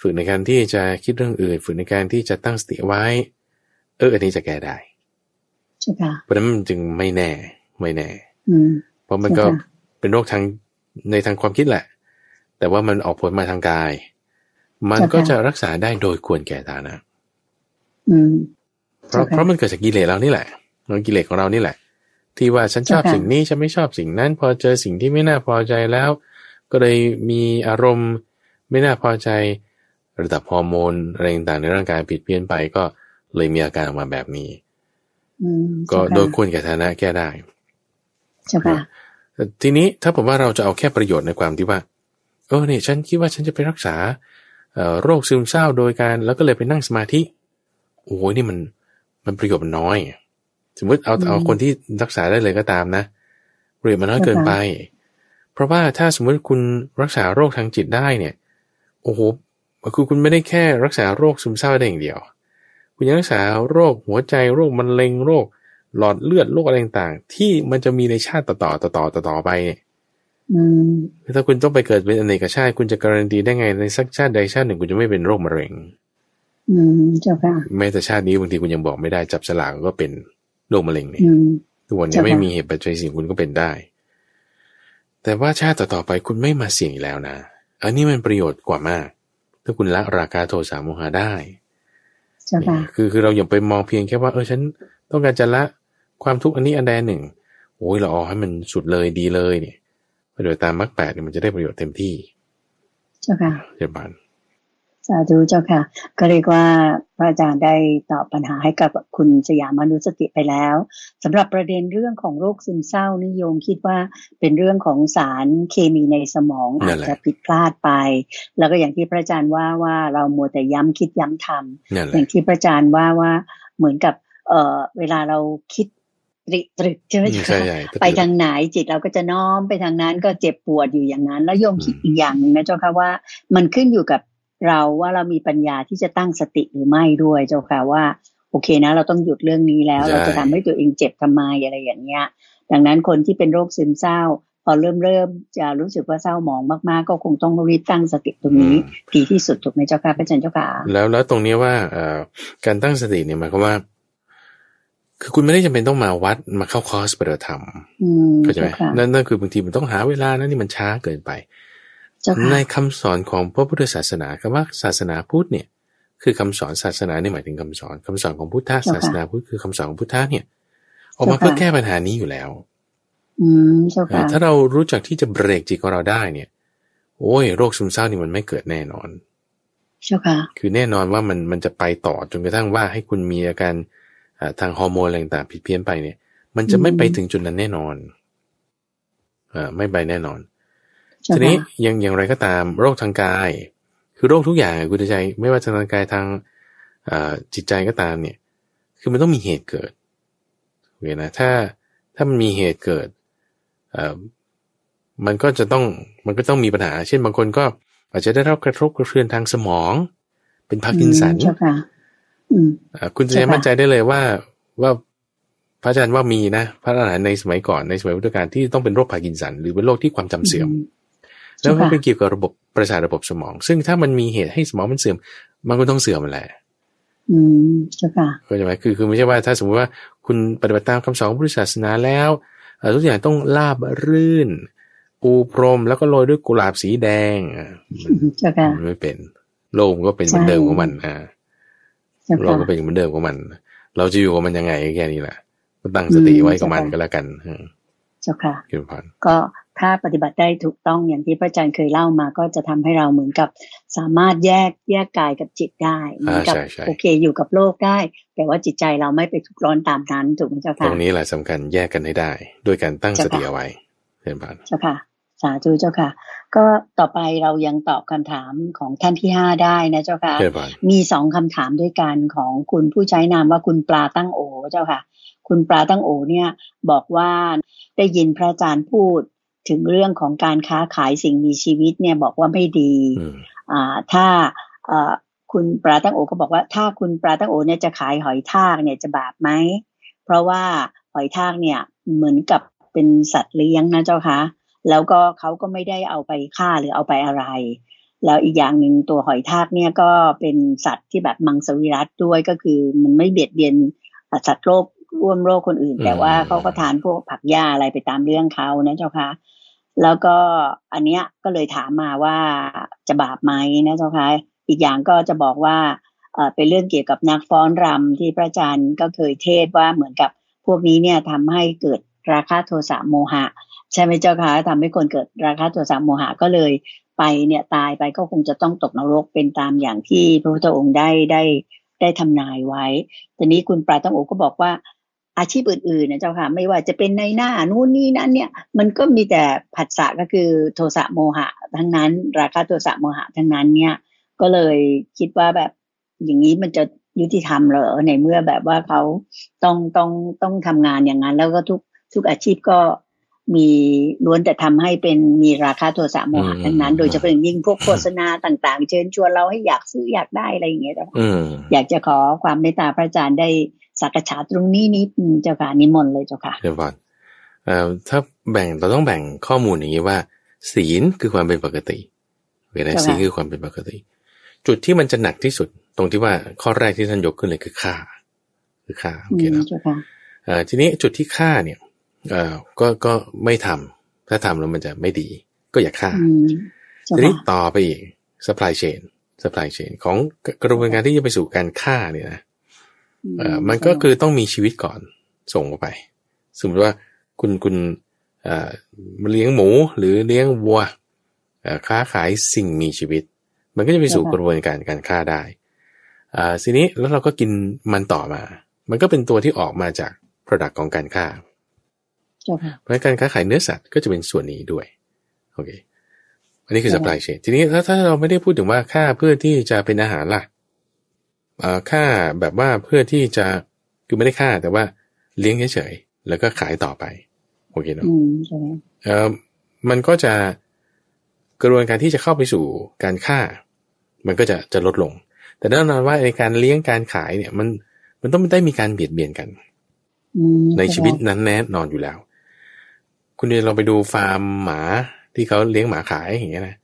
ฝึกในการที่จะคิดเรื่องอื่น ฝึกในการที่จะตั้งสติไว้ เอออันนี้จะแก้ได้เจ้าค่ะเพราะฉะนั้นมันจึงไม่แน่ไม่แน่อืมเพราะมันก็ใช่ค่ะ เป็นโรคทางในทางความคิดแหละ แต่ว่ามันออกผลมาทางกาย มันใช่ค่ะก็จะรักษาได้โดยควรแก่ฐานะอืมเพราะใช่ค่ะเพราะมันเกิดจากกิเลสเรานี่แหละมันกิเลสของเรานี่แหละ ที่ว่าฉันชอบใช่ค่ะสิ่งนี้ฉันไม่ชอบสิ่งนั้น พอเจอสิ่งที่ไม่น่าพอใจแล้ว ก็เลยมีอารมณ์ไม่น่าพอใจระดับฮอร์โมนอะไรต่างๆในร่างกายผิดเพี้ยนไปก็เลยมีอาการออกมาแบบนี้อืมก็เจ้าค่ะโดยควรแก่ฐานะแก้ได้เจ้าค่ะแต่ ทีนี้ถ้าผมว่าเราจะเอาแค่ประโยชน์ในความที่ว่าเออเนี่ยฉันคิดว่าฉันจะไปรักษาเอ่อโรคซึมเศร้าโดยการแล้วก็เลยไปนั่งสมาธิ โอ้ยนี่มันมันประโยชน์มันน้อย สมมติเอาอืมเอาคนที่รักษาได้เลยก็ตามนะประโยชน์มันน้อยเกินไป เพราะว่าถ้าสมมติคุณรักษาโรคทางจิตได้เนี่ย โอ้โหคือคุณไม่ได้แค่รักษาโรคซึมเศร้าได้อย่างเดียว คุณยังรักษาโรคหัวใจโรคมะเร็งโรค หลอดเลือดโรคอะไรต่างๆ ที่มันจะมีในชาติต่อๆต่อๆต่อๆไปเนี่ยอืมถ้าคุณต้องไปเกิดเป็นอเนกชาติ คุณจะการันตีได้ไงในสักชาติใดชาติหนึ่งคุณจะไม่เป็นโรคมะเร็ง อืมเจ้าค่ะแม้แต่ชาตินี้บางทีคุณยังบอกไม่ได้จับฉลากก็เป็นโรคมะเร็งเนี่ยอืมทุกวันนี้ใช่ค่ะไม่มีเหตุปัจจัยสิ่งคุณก็เป็นได้ แต่ว่าชาติต่อๆไปคุณไม่มาเสี่ยงอีกแล้วนะอันนี้มันประโยชน์กว่ามาก ถ้าคุณละราคาโทสะโมหะได้เจ้าค่ะคือคือเราอย่าไปมองเพียงแค่ว่าเออฉันต้องการจะละ ความทุกข์อันนี้อันใดอันหนึ่งโอ้ยเราเอาให้มันสุดเลยดีเลยเนี่ยประโยชน์ตามมรรคแปดเนี่ยมันจะได้ประโยชน์เต็มที่ เจ้าค่ะเจ้าบานสาธุเจ้าค่ะ ก็เรียกว่าพระอาจารย์ได้ตอบปัญหาให้กับคุณสยามนุสติไปแล้วสำหรับประเด็นเรื่องของโรคซึมเศร้านิยมคิดว่าเป็นเรื่องของสารเคมีในสมองอาจจะผิดพลาดไป แล้วก็อย่างที่พระอาจารย์ว่าว่าเรามัวแต่ย้ำคิดย้ำทำนั่นแหอละย่างที่พระอาจารย์ว่าว่าเหมือนกับเอ่อเวลาเราคิด ตริตรึกใช่ไหมอืมจ๊ะใช่ใช่ไปทางไหนจิตเราก็จะน้อมไปทางนั้นก็เจ็บปวดอยู่อย่างนั้น แล้วโยมคิดอีกอย่างหนึงนะเจ้าค่ะว่า มันขึ้นอยู่กับเราว่าเรามีปัญญาที่จะตั้งสติหรือไม่ด้วยเจ้าค่ะว่า โอเคนะ เราต้องหยุดเรื่องนี้แล้ว เราจะทำให้ตัวเองเจ็บทำไมอะไรอย่างเงี้ย ดังนั้นคนที่เป็นโรคซึมเศร้า พอเริ่มเริ่มจะรู้สึกว่าเศร้าหมองมากๆ ก็คงต้องรีบตั้งสติตรงนี้ดีที่สุดถูกไหมเจ้าค่ะพระอาจารย์เจ้าค่ะแล้วแล้วตรงนี้ว่าเอ่อการตั้งสติเนี่ยหมายความว่า คือคุณไม่ได้จำเป็นต้องมาวัดมาเข้าคอร์สปฏิบัติธรรมอืมเข้าใจไหมเจ้าค่ะนั่นนั่นคือบางทีมันต้องหาเวลานะนี่มันช้าเกินไปเจ้าค่ะในคำสอนของพระพุทธศาสนาคำว่าศาสนาพุทธเนี่ย คือคำสอนศาสนาเนี่ยหมายถึงคำสอนคำสอนของพุทธศาสนาพุทธคือคำสอนของพุทธะเนี่ย ออกมาเพื่อแก้ปัญหานี้อยู่แล้วอืมเจ้าค่ะถ้าเรารู้จักที่จะเบรกจิตของเราได้เนี่ย โอ้ยโรคซึมเศร้านี่มันไม่เกิดแน่นอนเจ้าค่ะ คือแน่นอนว่ามันมันจะไปต่อจนกระทั่งว่าให้คุณมีอาการ ทางฮอร์โมนอะไรต่างๆผิดเพี้ยนไปเนี่ย มันจะไม่ไปถึงจุดนั้นแน่นอนอ่าไม่ไปแน่นอน ทีนี้ยังอย่างไรก็ตามโรคทางกาย คือโรคทุกอย่างคุณใจไม่ว่าทางกายทางจิตใจก็ตามเนี่ย คือมันต้องมีเหตุเกิดเห็นนะถ้าถ้ามันมีเหตุเกิดเอ่อมันก็จะต้องมันก็ต้องมีปัญหา เช่นบางคนก็อาจจะได้รับกระทบกระเทือนทางสมอง เป็นพาร์กินสัน คุณจะมั่นใจได้เลยว่าว่าพระอาจารย์ว่ามีนะ พระอรหันต์ในสมัยก่อนในสมัยพุทธกาลที่ต้องเป็นโรคพาร์กินสัน หรือเป็นโรคที่ความจำเสื่อม แล้วก็เป็นเกี่ยวกับระบบประสาทระบบสมอง ซึ่งถ้ามันมีเหตุให้สมองมันเสื่อม มันก็ต้องเสื่อมมันแหละอืมใช่ค่ะเข้าใจไหมคือคือไม่ใช่ว่าถ้าสมมติว่าคุณปฏิบัติตามคำสอนพุทธศาสนาแล้วทุกอย่างต้องราบรื่น ปูพรมแล้วก็โรยด้วยกุหลาบสีแดงใช่ค่ะไม่เป็นโลกก็เป็นเหมือนเดิมของมันอ่า โลกก็เป็นเหมือนเดิมของมัน เราจะอยู่กับมันยังไงแค่นี้แหละก็ตั้งสติไว้กับมันก็แล้วกันเจ้าค่ะก็ถ้าปฏิบัติได้ถูกต้องอย่างที่พระอาจารย์เคยเล่ามา ก็จะทำให้เราเหมือนกับสามารถแยกแยกกายกับจิตได้เหมือนกับโอเคอยู่กับโลกได้ แต่ว่าจิตใจเราไม่ไปทุกร้อนตามนั้นถูกไหมเจ้าค่ะตรงนี้แหละสำคัญแยกกันให้ได้ ด้วยการตั้งสติเอาไว้เรียนผ่านเจ้าค่ะ สาธุเจ้าค่ะ ก็ต่อไปเรายังตอบคำถามของท่านที่ห้าได้นะเจ้าค่ะ มีสองคำถามด้วยกันของคุณผู้ใช้นามว่าคุณปลาตั้งโอเจ้าค่ะ คุณปลาตั้งโอเนี่ยบอกว่าได้ยินพระอาจารย์พูดถึงเรื่องของการค้าขายสิ่งมีชีวิตเนี่ยบอกว่าไม่ดีอ่าถ้าคุณปลาตั้งโอก็บอกว่าถ้าคุณปลาตั้งโอเนี่ยจะขายหอยทากเนี่ยจะบาปไหมเพราะว่าหอยทากเนี่ยเหมือนกับเป็นสัตว์เลี้ยงนะเจ้าคะ แล้วก็เขาก็ไม่ได้เอาไปฆ่าหรือเอาไปอะไร แล้วอีกอย่างหนึ่งตัวหอยทากเนี่ยก็เป็นสัตว์ที่แบบมังสวิรัตด้วยก็คือมันไม่เบียดเบียนสัตว์โลกร่วมโรคคนอื่น แต่ว่าเขาก็ทานพวกผักหญ้าอะไรไปตามเรื่องเขานะเจ้าคะแล้วก็อันเนี้ยก็เลยถามมาว่าจะบาปไหมนะเจ้าคะอีกอย่างก็จะบอกว่าเออเป็นเรื่องเกี่ยวกับนักฟ้อนรำที่พระอาจารย์ก็เคยเทศว่าเหมือนกับพวกนี้เนี่ยทำให้เกิดราคะโทสะโมหะ ใช่ไหมเจ้าคะทำให้คนเกิดราคะโทสะโมหะก็เลยไปเนี่ยตายไปก็คงจะต้องตกนรกเป็นตามอย่างที่พระพุทธองค์ได้ได้ได้ทำนายไว้ตอนนี้คุณปราตังโอก็บอกว่าอาชีพอื่นๆนะเจ้าค่ะไม่ว่าจะเป็นในหน้านู่นนี่นั่นเนี่ยมันก็มีแต่ผัสสะก็คือโทสะโมหะ ทั้งนั้น ราคาโทสะโมหะทั้งนั้นเนี่ยก็เลยคิดว่าแบบอย่างนี้มันจะยุติธรรมเหรอในเมื่อแบบว่าเขาต้องต้องต้องทำงานอย่างนั้น แล้วก็ทุกทุกอาชีพก็ มีล้วนแต่ทำให้เป็นมีราคาโทสะโมหะทั้งนั้น โดยเฉพาะยิ่งพวกโฆษณาต่างๆ เชิญชวนเราให้อยากซื้ออยากได้อะไรอย่างเงี้ยอยากจะขอความเมตตาพระอาจารย์ได้สักษาตรงนี้นิดเจ้าค่ะนิมนต์เลยเจ้าค่ะเดี๋ยวก่อนถ้าแบ่งเราต้องแบ่งข้อมูลอย่างนี้ว่า ศีลคือความเป็นปกติเวลาศีลคือความเป็นปกติ จุดที่มันจะหนักที่สุด ตรงที่ว่าข้อแรกที่ท่านยกขึ้นเลยคือฆ่า คือฆ่าโอเคนะทีนี้จุดที่ฆ่าเนี่ย เอ่อก็ก็ไม่ทำถ้าทำแล้วมันจะไม่ดี ก็อย่าฆ่าทีนี้ต่อไปอีก supply chain supply chain ของกระบวนการที่จะไปสู่การฆ่าเนี่ยนะเอ่อมันก็คือต้องมีชีวิตก่อนส่งออกไป สมมติว่าคุณคุณเอ่อมาเลี้ยงหมูหรือเลี้ยงวัวค้าขายสิ่งมีชีวิต มันก็จะไปสู่กระบวนการการฆ่าได้อ่าทีนี้แล้วเราก็กินมันต่อมา มันก็เป็นตัวที่ออกมาจาก Product ของการฆ่า เพราะการค้าขายเนื้อสัตว์ก็จะเป็นส่วนนี้ด้วยโอเคอันนี้คือ supply chain ทีนี้ถ้าถ้าเราไม่ได้พูดถึงว่าค่าเพื่อที่จะเป็นอาหารล่ะค่าแบบว่าเพื่อที่จะคือไม่ได้ค่าแต่ว่าเลี้ยงเฉยๆแล้วก็ขายต่อไปโอเคเนาะเออมันก็จะกระบวนการที่จะเข้าไปสู่การฆ่า มันก็จะจะลดลง แต่แน่นอนว่าในการเลี้ยงการขายเนี่ย มันมันต้องได้มีการเบียดเบียนกัน ในชีวิตนั้นแน่นอนอยู่แล้ว คุณเดียลองไปดูฟาร์มหมาที่เขาเลี้ยงหมาขายอย่างเงี้ยนะ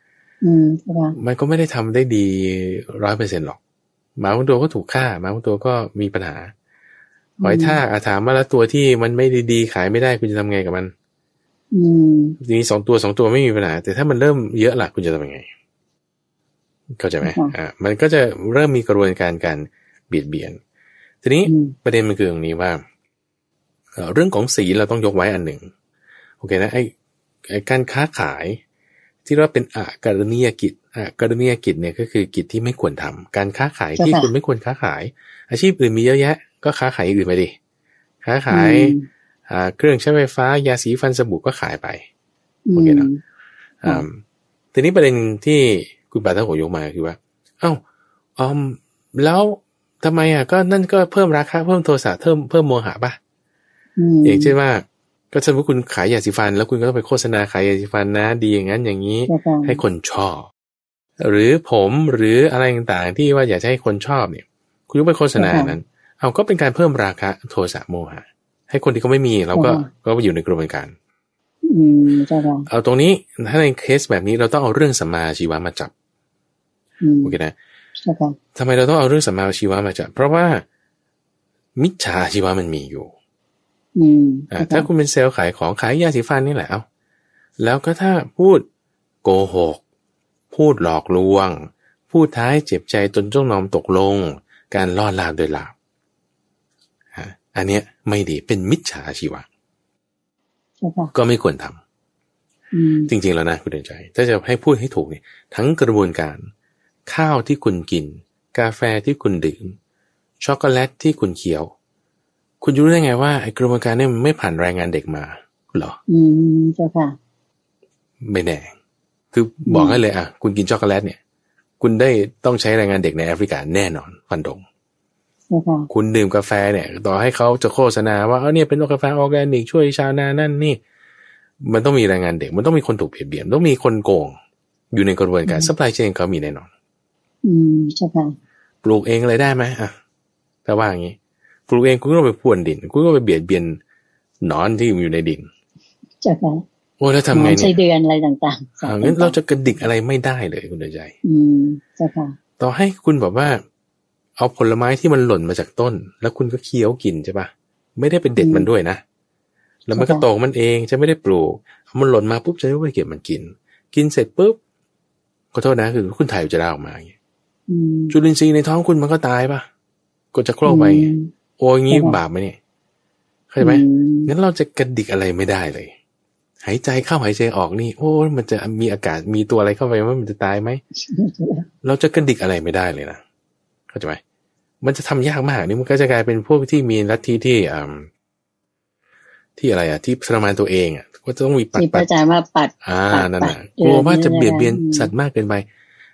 มันก็ไม่ได้ทำได้ดีร้อยเปอร์เซ็นหรอก หมาบางตัวก็ถูกฆ่าหมาบางตัวก็มีปัญหาหอยทากอาถามว่าแล้วตัวที่มันไม่ดีๆขายไม่ได้คุณจะทำไงกับมัน อืมทีนี้สองตัวสองตัวไม่มีปัญหา แต่ถ้ามันเริ่มเยอะล่ะคุณจะทำยังไง เข้าใจไหมอ่ามันก็จะเริ่มมีกระบวนการการเบียดเบียน ทีนี้ประเด็นมันคือตรงนี้ว่าเรื่องของสีเราต้องยกไว้อันหนึ่ง โอเคนะไอ้ไอ้การค้าขาย ที่ว่าเป็นอาการณียกิจอ่ากรณียกิจเนี่ยก็คือกิจที่ไม่ควรทำการค้าขายที่คุณไม่ควรค้าขาย อาชีพอื่นมีเยอะแยะ ก็ค้าขายอื่นไปดิค้าขายอ่าเครื่องใช้ไฟฟ้ายาสีฟันสบู่ก็ขายไปโอเคเนาะอ่าทีนี้ประเด็นที่คุณปาทะโหยกมาคือว่า เอ้าอมแล้วทำไมอะก็นั่นก็เพิ่มราคาเพิ่มโทรศัพท์เพิ่มเพิ่มโมหะป่ะอย่างเช่นว่า ก็สมมติคุณขายยาสีฟัน แล้วคุณก็ต้องไปโฆษณาขายยาสีฟันนะ ดีอย่างนั้นอย่างนี้ให้คนชอบ หรือผมหรืออะไรต่างๆ ที่ว่าอยากให้คนชอบเนี่ย คุณก็ไปโฆษณานั้น เอาก็เป็นการเพิ่มราคาโทรศัพท์โมหะให้คนที่เขาไม่มีเราก็ก็อยู่ในกระบวนการเอาตรงนี้ถ้าในเคสแบบนี้เราต้องเอาเรื่องสัมมาชีวะมาจับโอเคนะทำไมเราต้องเอาเรื่องสัมมาชีวะมาจับ เพราะว่ามิจฉาชีวะมันมีอยู่ อ่าถ้าคุณเป็นเซลล์ขายของขายยาสีฟันนี่แหละแล้วก็ถ้าพูดโกหก พูดหลอกลวง พูดท้ายเจ็บใจจนจ้องนอมตกลง การล่อลาบโดยลาบอันเนี้ยไม่ดีเป็นมิจฉาชีวะ ก็ไม่ควรทำจริง ๆ แล้วนะคุณเดินใจ ถ้าจะให้พูดให้ถูกเนี่ยทั้งกระบวนการ ข้าวที่คุณกิน กาแฟที่คุณดื่ม ช็อกโกแลตที่คุณเคี้ยว คุณรู้ได้ไงว่าไอ้กระบวนการนี้มันไม่ผ่านแรงงานเด็กมาหรอ อืมเจ้าค่ะ ไม่แน่ คือบอกให้เลยอะ คุณกินช็อกโกแลตเนี่ย คุณได้ต้องใช้แรงงานเด็กในแอฟริกาแน่นอนฟันธงคุณดื่มกาแฟเนี่ย ต่อให้เขาจะโฆษณาว่าเออเนี่ยเป็นกาแฟออร์แกนิกช่วยชาวนานั่นนี่ มันต้องมีแรงงานเด็ก มันต้องมีคนถูกเบียดเบียนต้องมีคนโกง อยู่ในกระบวนการ supply chain เขามีแน่นอน อืมใช่ค่ะปลูกเองเลยได้ไหมอะแต่ว่าอย่างนี้ ปลูกเองคุณก็ไปพรวนดิน คุณก็ไปเบียดเบียนหนอนที่อยู่ในดินใช่ค่ะโอ้แล้วทำไงเนี่ยใช้เดือนอะไรต่างๆอ่างั้นเราจะกระดิกอะไรไม่ได้เลยคุณเตือนใจ อืมใช่ค่ะ ต่อให้คุณบอกว่า เอาผลไม้ที่มันหล่นมาจากต้น แล้วคุณก็เคี้ยวกินใช่ปะไม่ได้เป็นเด็ดมันด้วยนะแล้วมันก็โตมันเองจะไม่ได้ปลูกมันหล่นมาปุ๊บจะไม่ไปเก็บมันกิน กินเสร็จปุ๊บขอโทษนะคือคุณถ่ายจะได้ออกมาอย่างนี้จุลินทรีย์ในท้องคุณมันก็ตายปะก็จะโครกไปโอ้ยงี้บาปไหมเนี่ยเข้าใจไหมงั้นเราจะกระดิกอะไรไม่ได้เลย หายใจเข้าหายใจออกนี่ โอ้มันจะมีอากาศมีตัวอะไรเข้าไปว่ามันจะตายไหมเราจะกระดิกอะไรไม่ได้เลยนะเข้าใจไหมมันจะทำยากมากนี่มันก็จะกลายเป็นพวกที่มีลัทธิที่อ่าที่อะไรอะที่ทรมานตัวเองอะก็จะต้องมีปัดปัดอาจารย์ว่าปัด อ่านั่นแหละกลัวว่าจะเบียดเบียนสัตว์มากเกินไป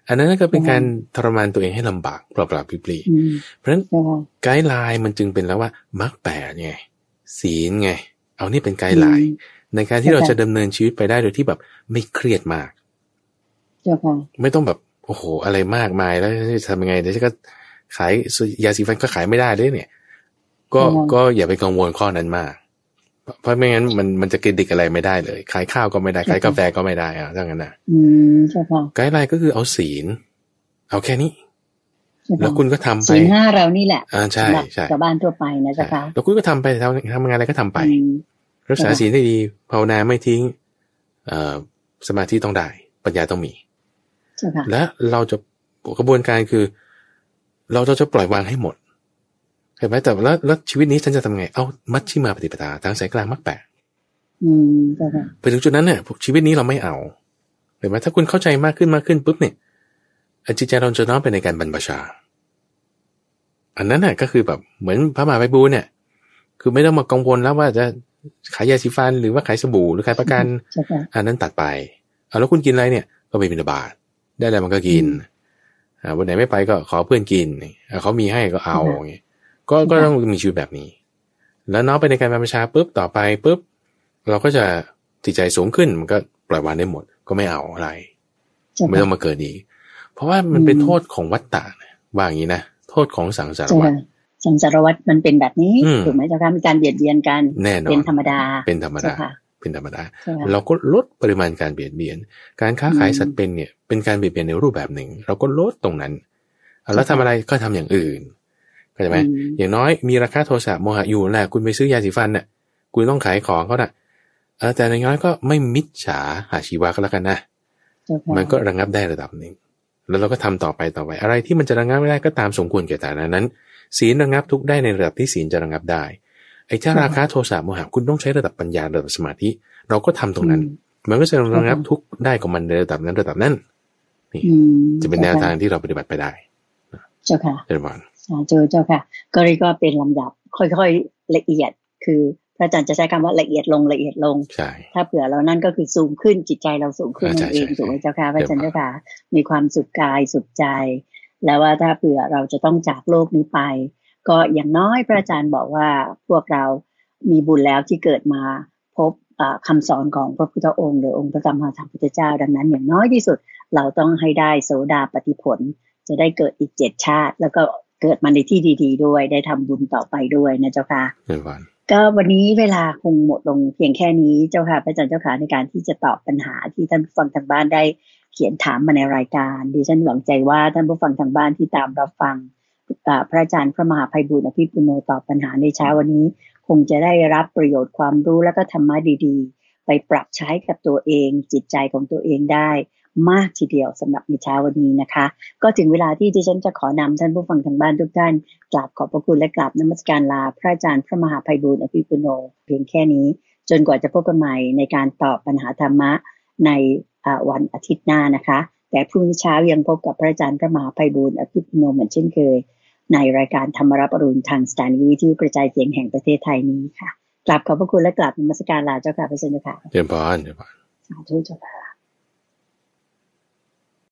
อันนั้นก็เป็นการทรมานตัวเองให้ลำบากเปล่าๆปลีเพราะฉะนั้นไกด์ไลน์มันจึงเป็นแล้วว่ามรรคแปดไงศีลไง เอานี่เป็นไกด์ไลน์ในการที่เราจะดำเนินชีวิตไปได้โดยที่แบบไม่เครียดมากไม่ต้องแบบโอ้โห อะไรมากมายแล้วจะทำยังไงเดี๋ยวก็ขายยาสีฟันก็ขายไม่ได้เลยเนี่ย ก็ก็อย่าไปกังวลข้อนั้นมาก เพราะไม่งั้นมันมันจะกินดิกอะไรไม่ได้เลยขายข้าวก็ไม่ได้ขายกาแฟก็ไม่ได้อะถ้างั้นนะอืมใช่ค่ะไกด์ไลน์ก็คือเอาศีล เอาแค่นี้ แล้วคุณก็ทำไปศีลห้าเรานี่แหละอ่าใช่ใช่ชาวบ้านทั่วไปนะจ๊ะค่ะแล้วคุณก็ทำไปทำทำงานอะไรก็ทำไปรักษาศีลให้ดีภาวนาไม่ทิ้งเอ่อสมาธิต้องได้ ปัญญาต้องมีและเราจะกระบวนการคือ เราจะจะปล่อยวางให้หมด เห็นไหมแต่แล้วแล้วชีวิตนี้ฉันจะทำไง เอามัชชิมาปฏิปทาทางสายกลางมักแปดไปถึงจุดนั้นเนี่ยชีวิตนี้เราไม่เอาเห็นไหมถ้าคุณเข้าใจมากขึ้นมากขึ้นปุ๊บเนี่ยจิตใจเราจะน้อมไปในการบรรพชา อันนั้นน่ะก็คือแบบเหมือนพระมหาไพบูลเนี่ย คือไม่ต้องมากังวลแล้วว่าจะขายยาสีฟันหรือว่าขายสบู่หรือขายประกัน อันนั้นตัดไปเอาแล้วคุณกินอะไรเนี่ย ก็ไปบิณฑบาตได้แล้วมันก็กินอ่าวันไหนไม่ไปก็ขอเพื่อนกินเขามีให้ก็เอาอย่างเงี้ย ก็ก็ต้องมีชีวิตแบบนี้ แล้วน้องไปในการบรรพชาปุ๊บต่อไปปุ๊บเราก็จะจิตใจสูงขึ้นมันก็ปล่อยวางได้หมด ก็ไม่เอาอะไร ไม่ต้องมาเกิดอีกเพราะว่ามันเป็นโทษของวัฏฏะว่าอย่างนี้นะโทษของสังสารวัฏสังสารวัฏมันเป็นแบบนี้ถูกไหมเจ้าค่ะมีการเบียดเบียนกันแน่นอนเป็นธรรมดาเป็นธรรมดาเป็นธรรมดา เราก็ลดปริมาณการเบียดเบียน การค้าขายสัตว์เป็นเนี่ยเป็นการเบียดเบียนในรูปแบบหนึ่ง เราก็ลดตรงนั้นแล้วทำอะไรก็ทำอย่างอื่น เข้าใจไหมอย่างน้อยมีราคาโทรศัพท์โมหะอยู่แหละคุณไปซื้อยาสีฟันเนี่ยคุณต้องขายของเขาน่ะเออแต่ในน้อยก็ไม่มิจฉาหาชีวะก็แล้วกันนะมันก็ระงับได้ระดับหนึ่งแล้วเราก็ทำต่อไปต่อไป อะไรที่มันจะระงับไม่ได้ก็ตามสมควรแก่ฐานะนั้น ศีลระงับทุกได้ในระดับที่ศีลจะระงับได้ไอ้เจ้าราคาโทสะโมหะคุณต้องใช้ระดับปัญญาระดับสมาธิ เราก็ทำตรงนั้น มันก็จะระงับทุกได้ของมันในระดับนั้นระดับนั้นนี่จะเป็นแนวทางที่เราปฏิบัติไปได้เจ้าค่ะเจ้าบอ ลเจ้าเจ้าค่ะ ก็เลยก็เป็นลำดับค่อยๆละเอียด คือพระอาจารย์จะใช้คำว่าละเอียดลงละเอียดลงใช่ถ้าเผื่อเรานั่นก็คือสูงขึ้นจิตใจเราสูงขึ้นนั่นเองถูกไหมเจ้าค่ะพระอาจารย์เจ้าค่ะมีความสุขกายสุขใจ แล้วว่าถ้าเผื่อเราจะต้องจากโลกนี้ไป ก็อย่างน้อยพระอาจารย์บอกว่าพวกเรามีบุญแล้วที่เกิดมาพบคำสอนของพระพุทธองค์หรือองค์พระสัมมาสัมพุทธเจ้า ดังนั้น อย่างน้อยที่สุดเราต้องให้ได้โสดาปฏิผล จะได้เกิดอีกเจ็ดชาติ แล้วก็ เกิดมาในที่ดีๆ ด้วยได้ทำบุญต่อไปด้วยนะเจ้าค่ะก็วันนี้เวลาคงหมดลงเพียงแค่นี้เจ้าค่ะพระอาจารย์เจ้าค่ะในการที่จะตอบปัญหาที่ท่านผู้ฟังทางบ้านได้เขียนถามมาในรายการดิฉันหวังใจว่าท่านผู้ฟังทางบ้านที่ตามรับฟังพระอาจารย์พระมหาภัยบุญอภิปุโนตอบปัญหาในเช้าวันนี้ คงจะได้รับประโยชน์ความรู้และก็ธรรมะดีๆ ไปปรับใช้กับตัวเอง จิตใจของตัวเองได้ มากทีเดียวสำหรับในเช้าวันนี้นะคะ ก็ถึงเวลาที่ดิฉันจะขอนำท่านผู้ฟังทางบ้านทุกท่านกราบขอบพระคุณและกราบนมัสการลา พระอาจารย์พระมหาภัยบุญอภิปุโนเพียงแค่นี้ จนกว่าจะพบกันใหม่ในการตอบปัญหาธรรมะในวันอาทิตย์หน้านะคะ แต่พรุ่งนี้เช้ายังพบกับพระอาจารย์พระมหาภัยบุญอภิปุโนเหมือนเช่นเคย ในรายการธรรมรับอรุณทางสถานีวิทยุกระจายเสียงแห่งประเทศไทยนี้ค่ะกราบขอบพระคุณและกราบนมัสการลาเจ้าค่ะพระเจ้าค่ะเรียนพรเรียนพรสาธุเจ้าค่ะ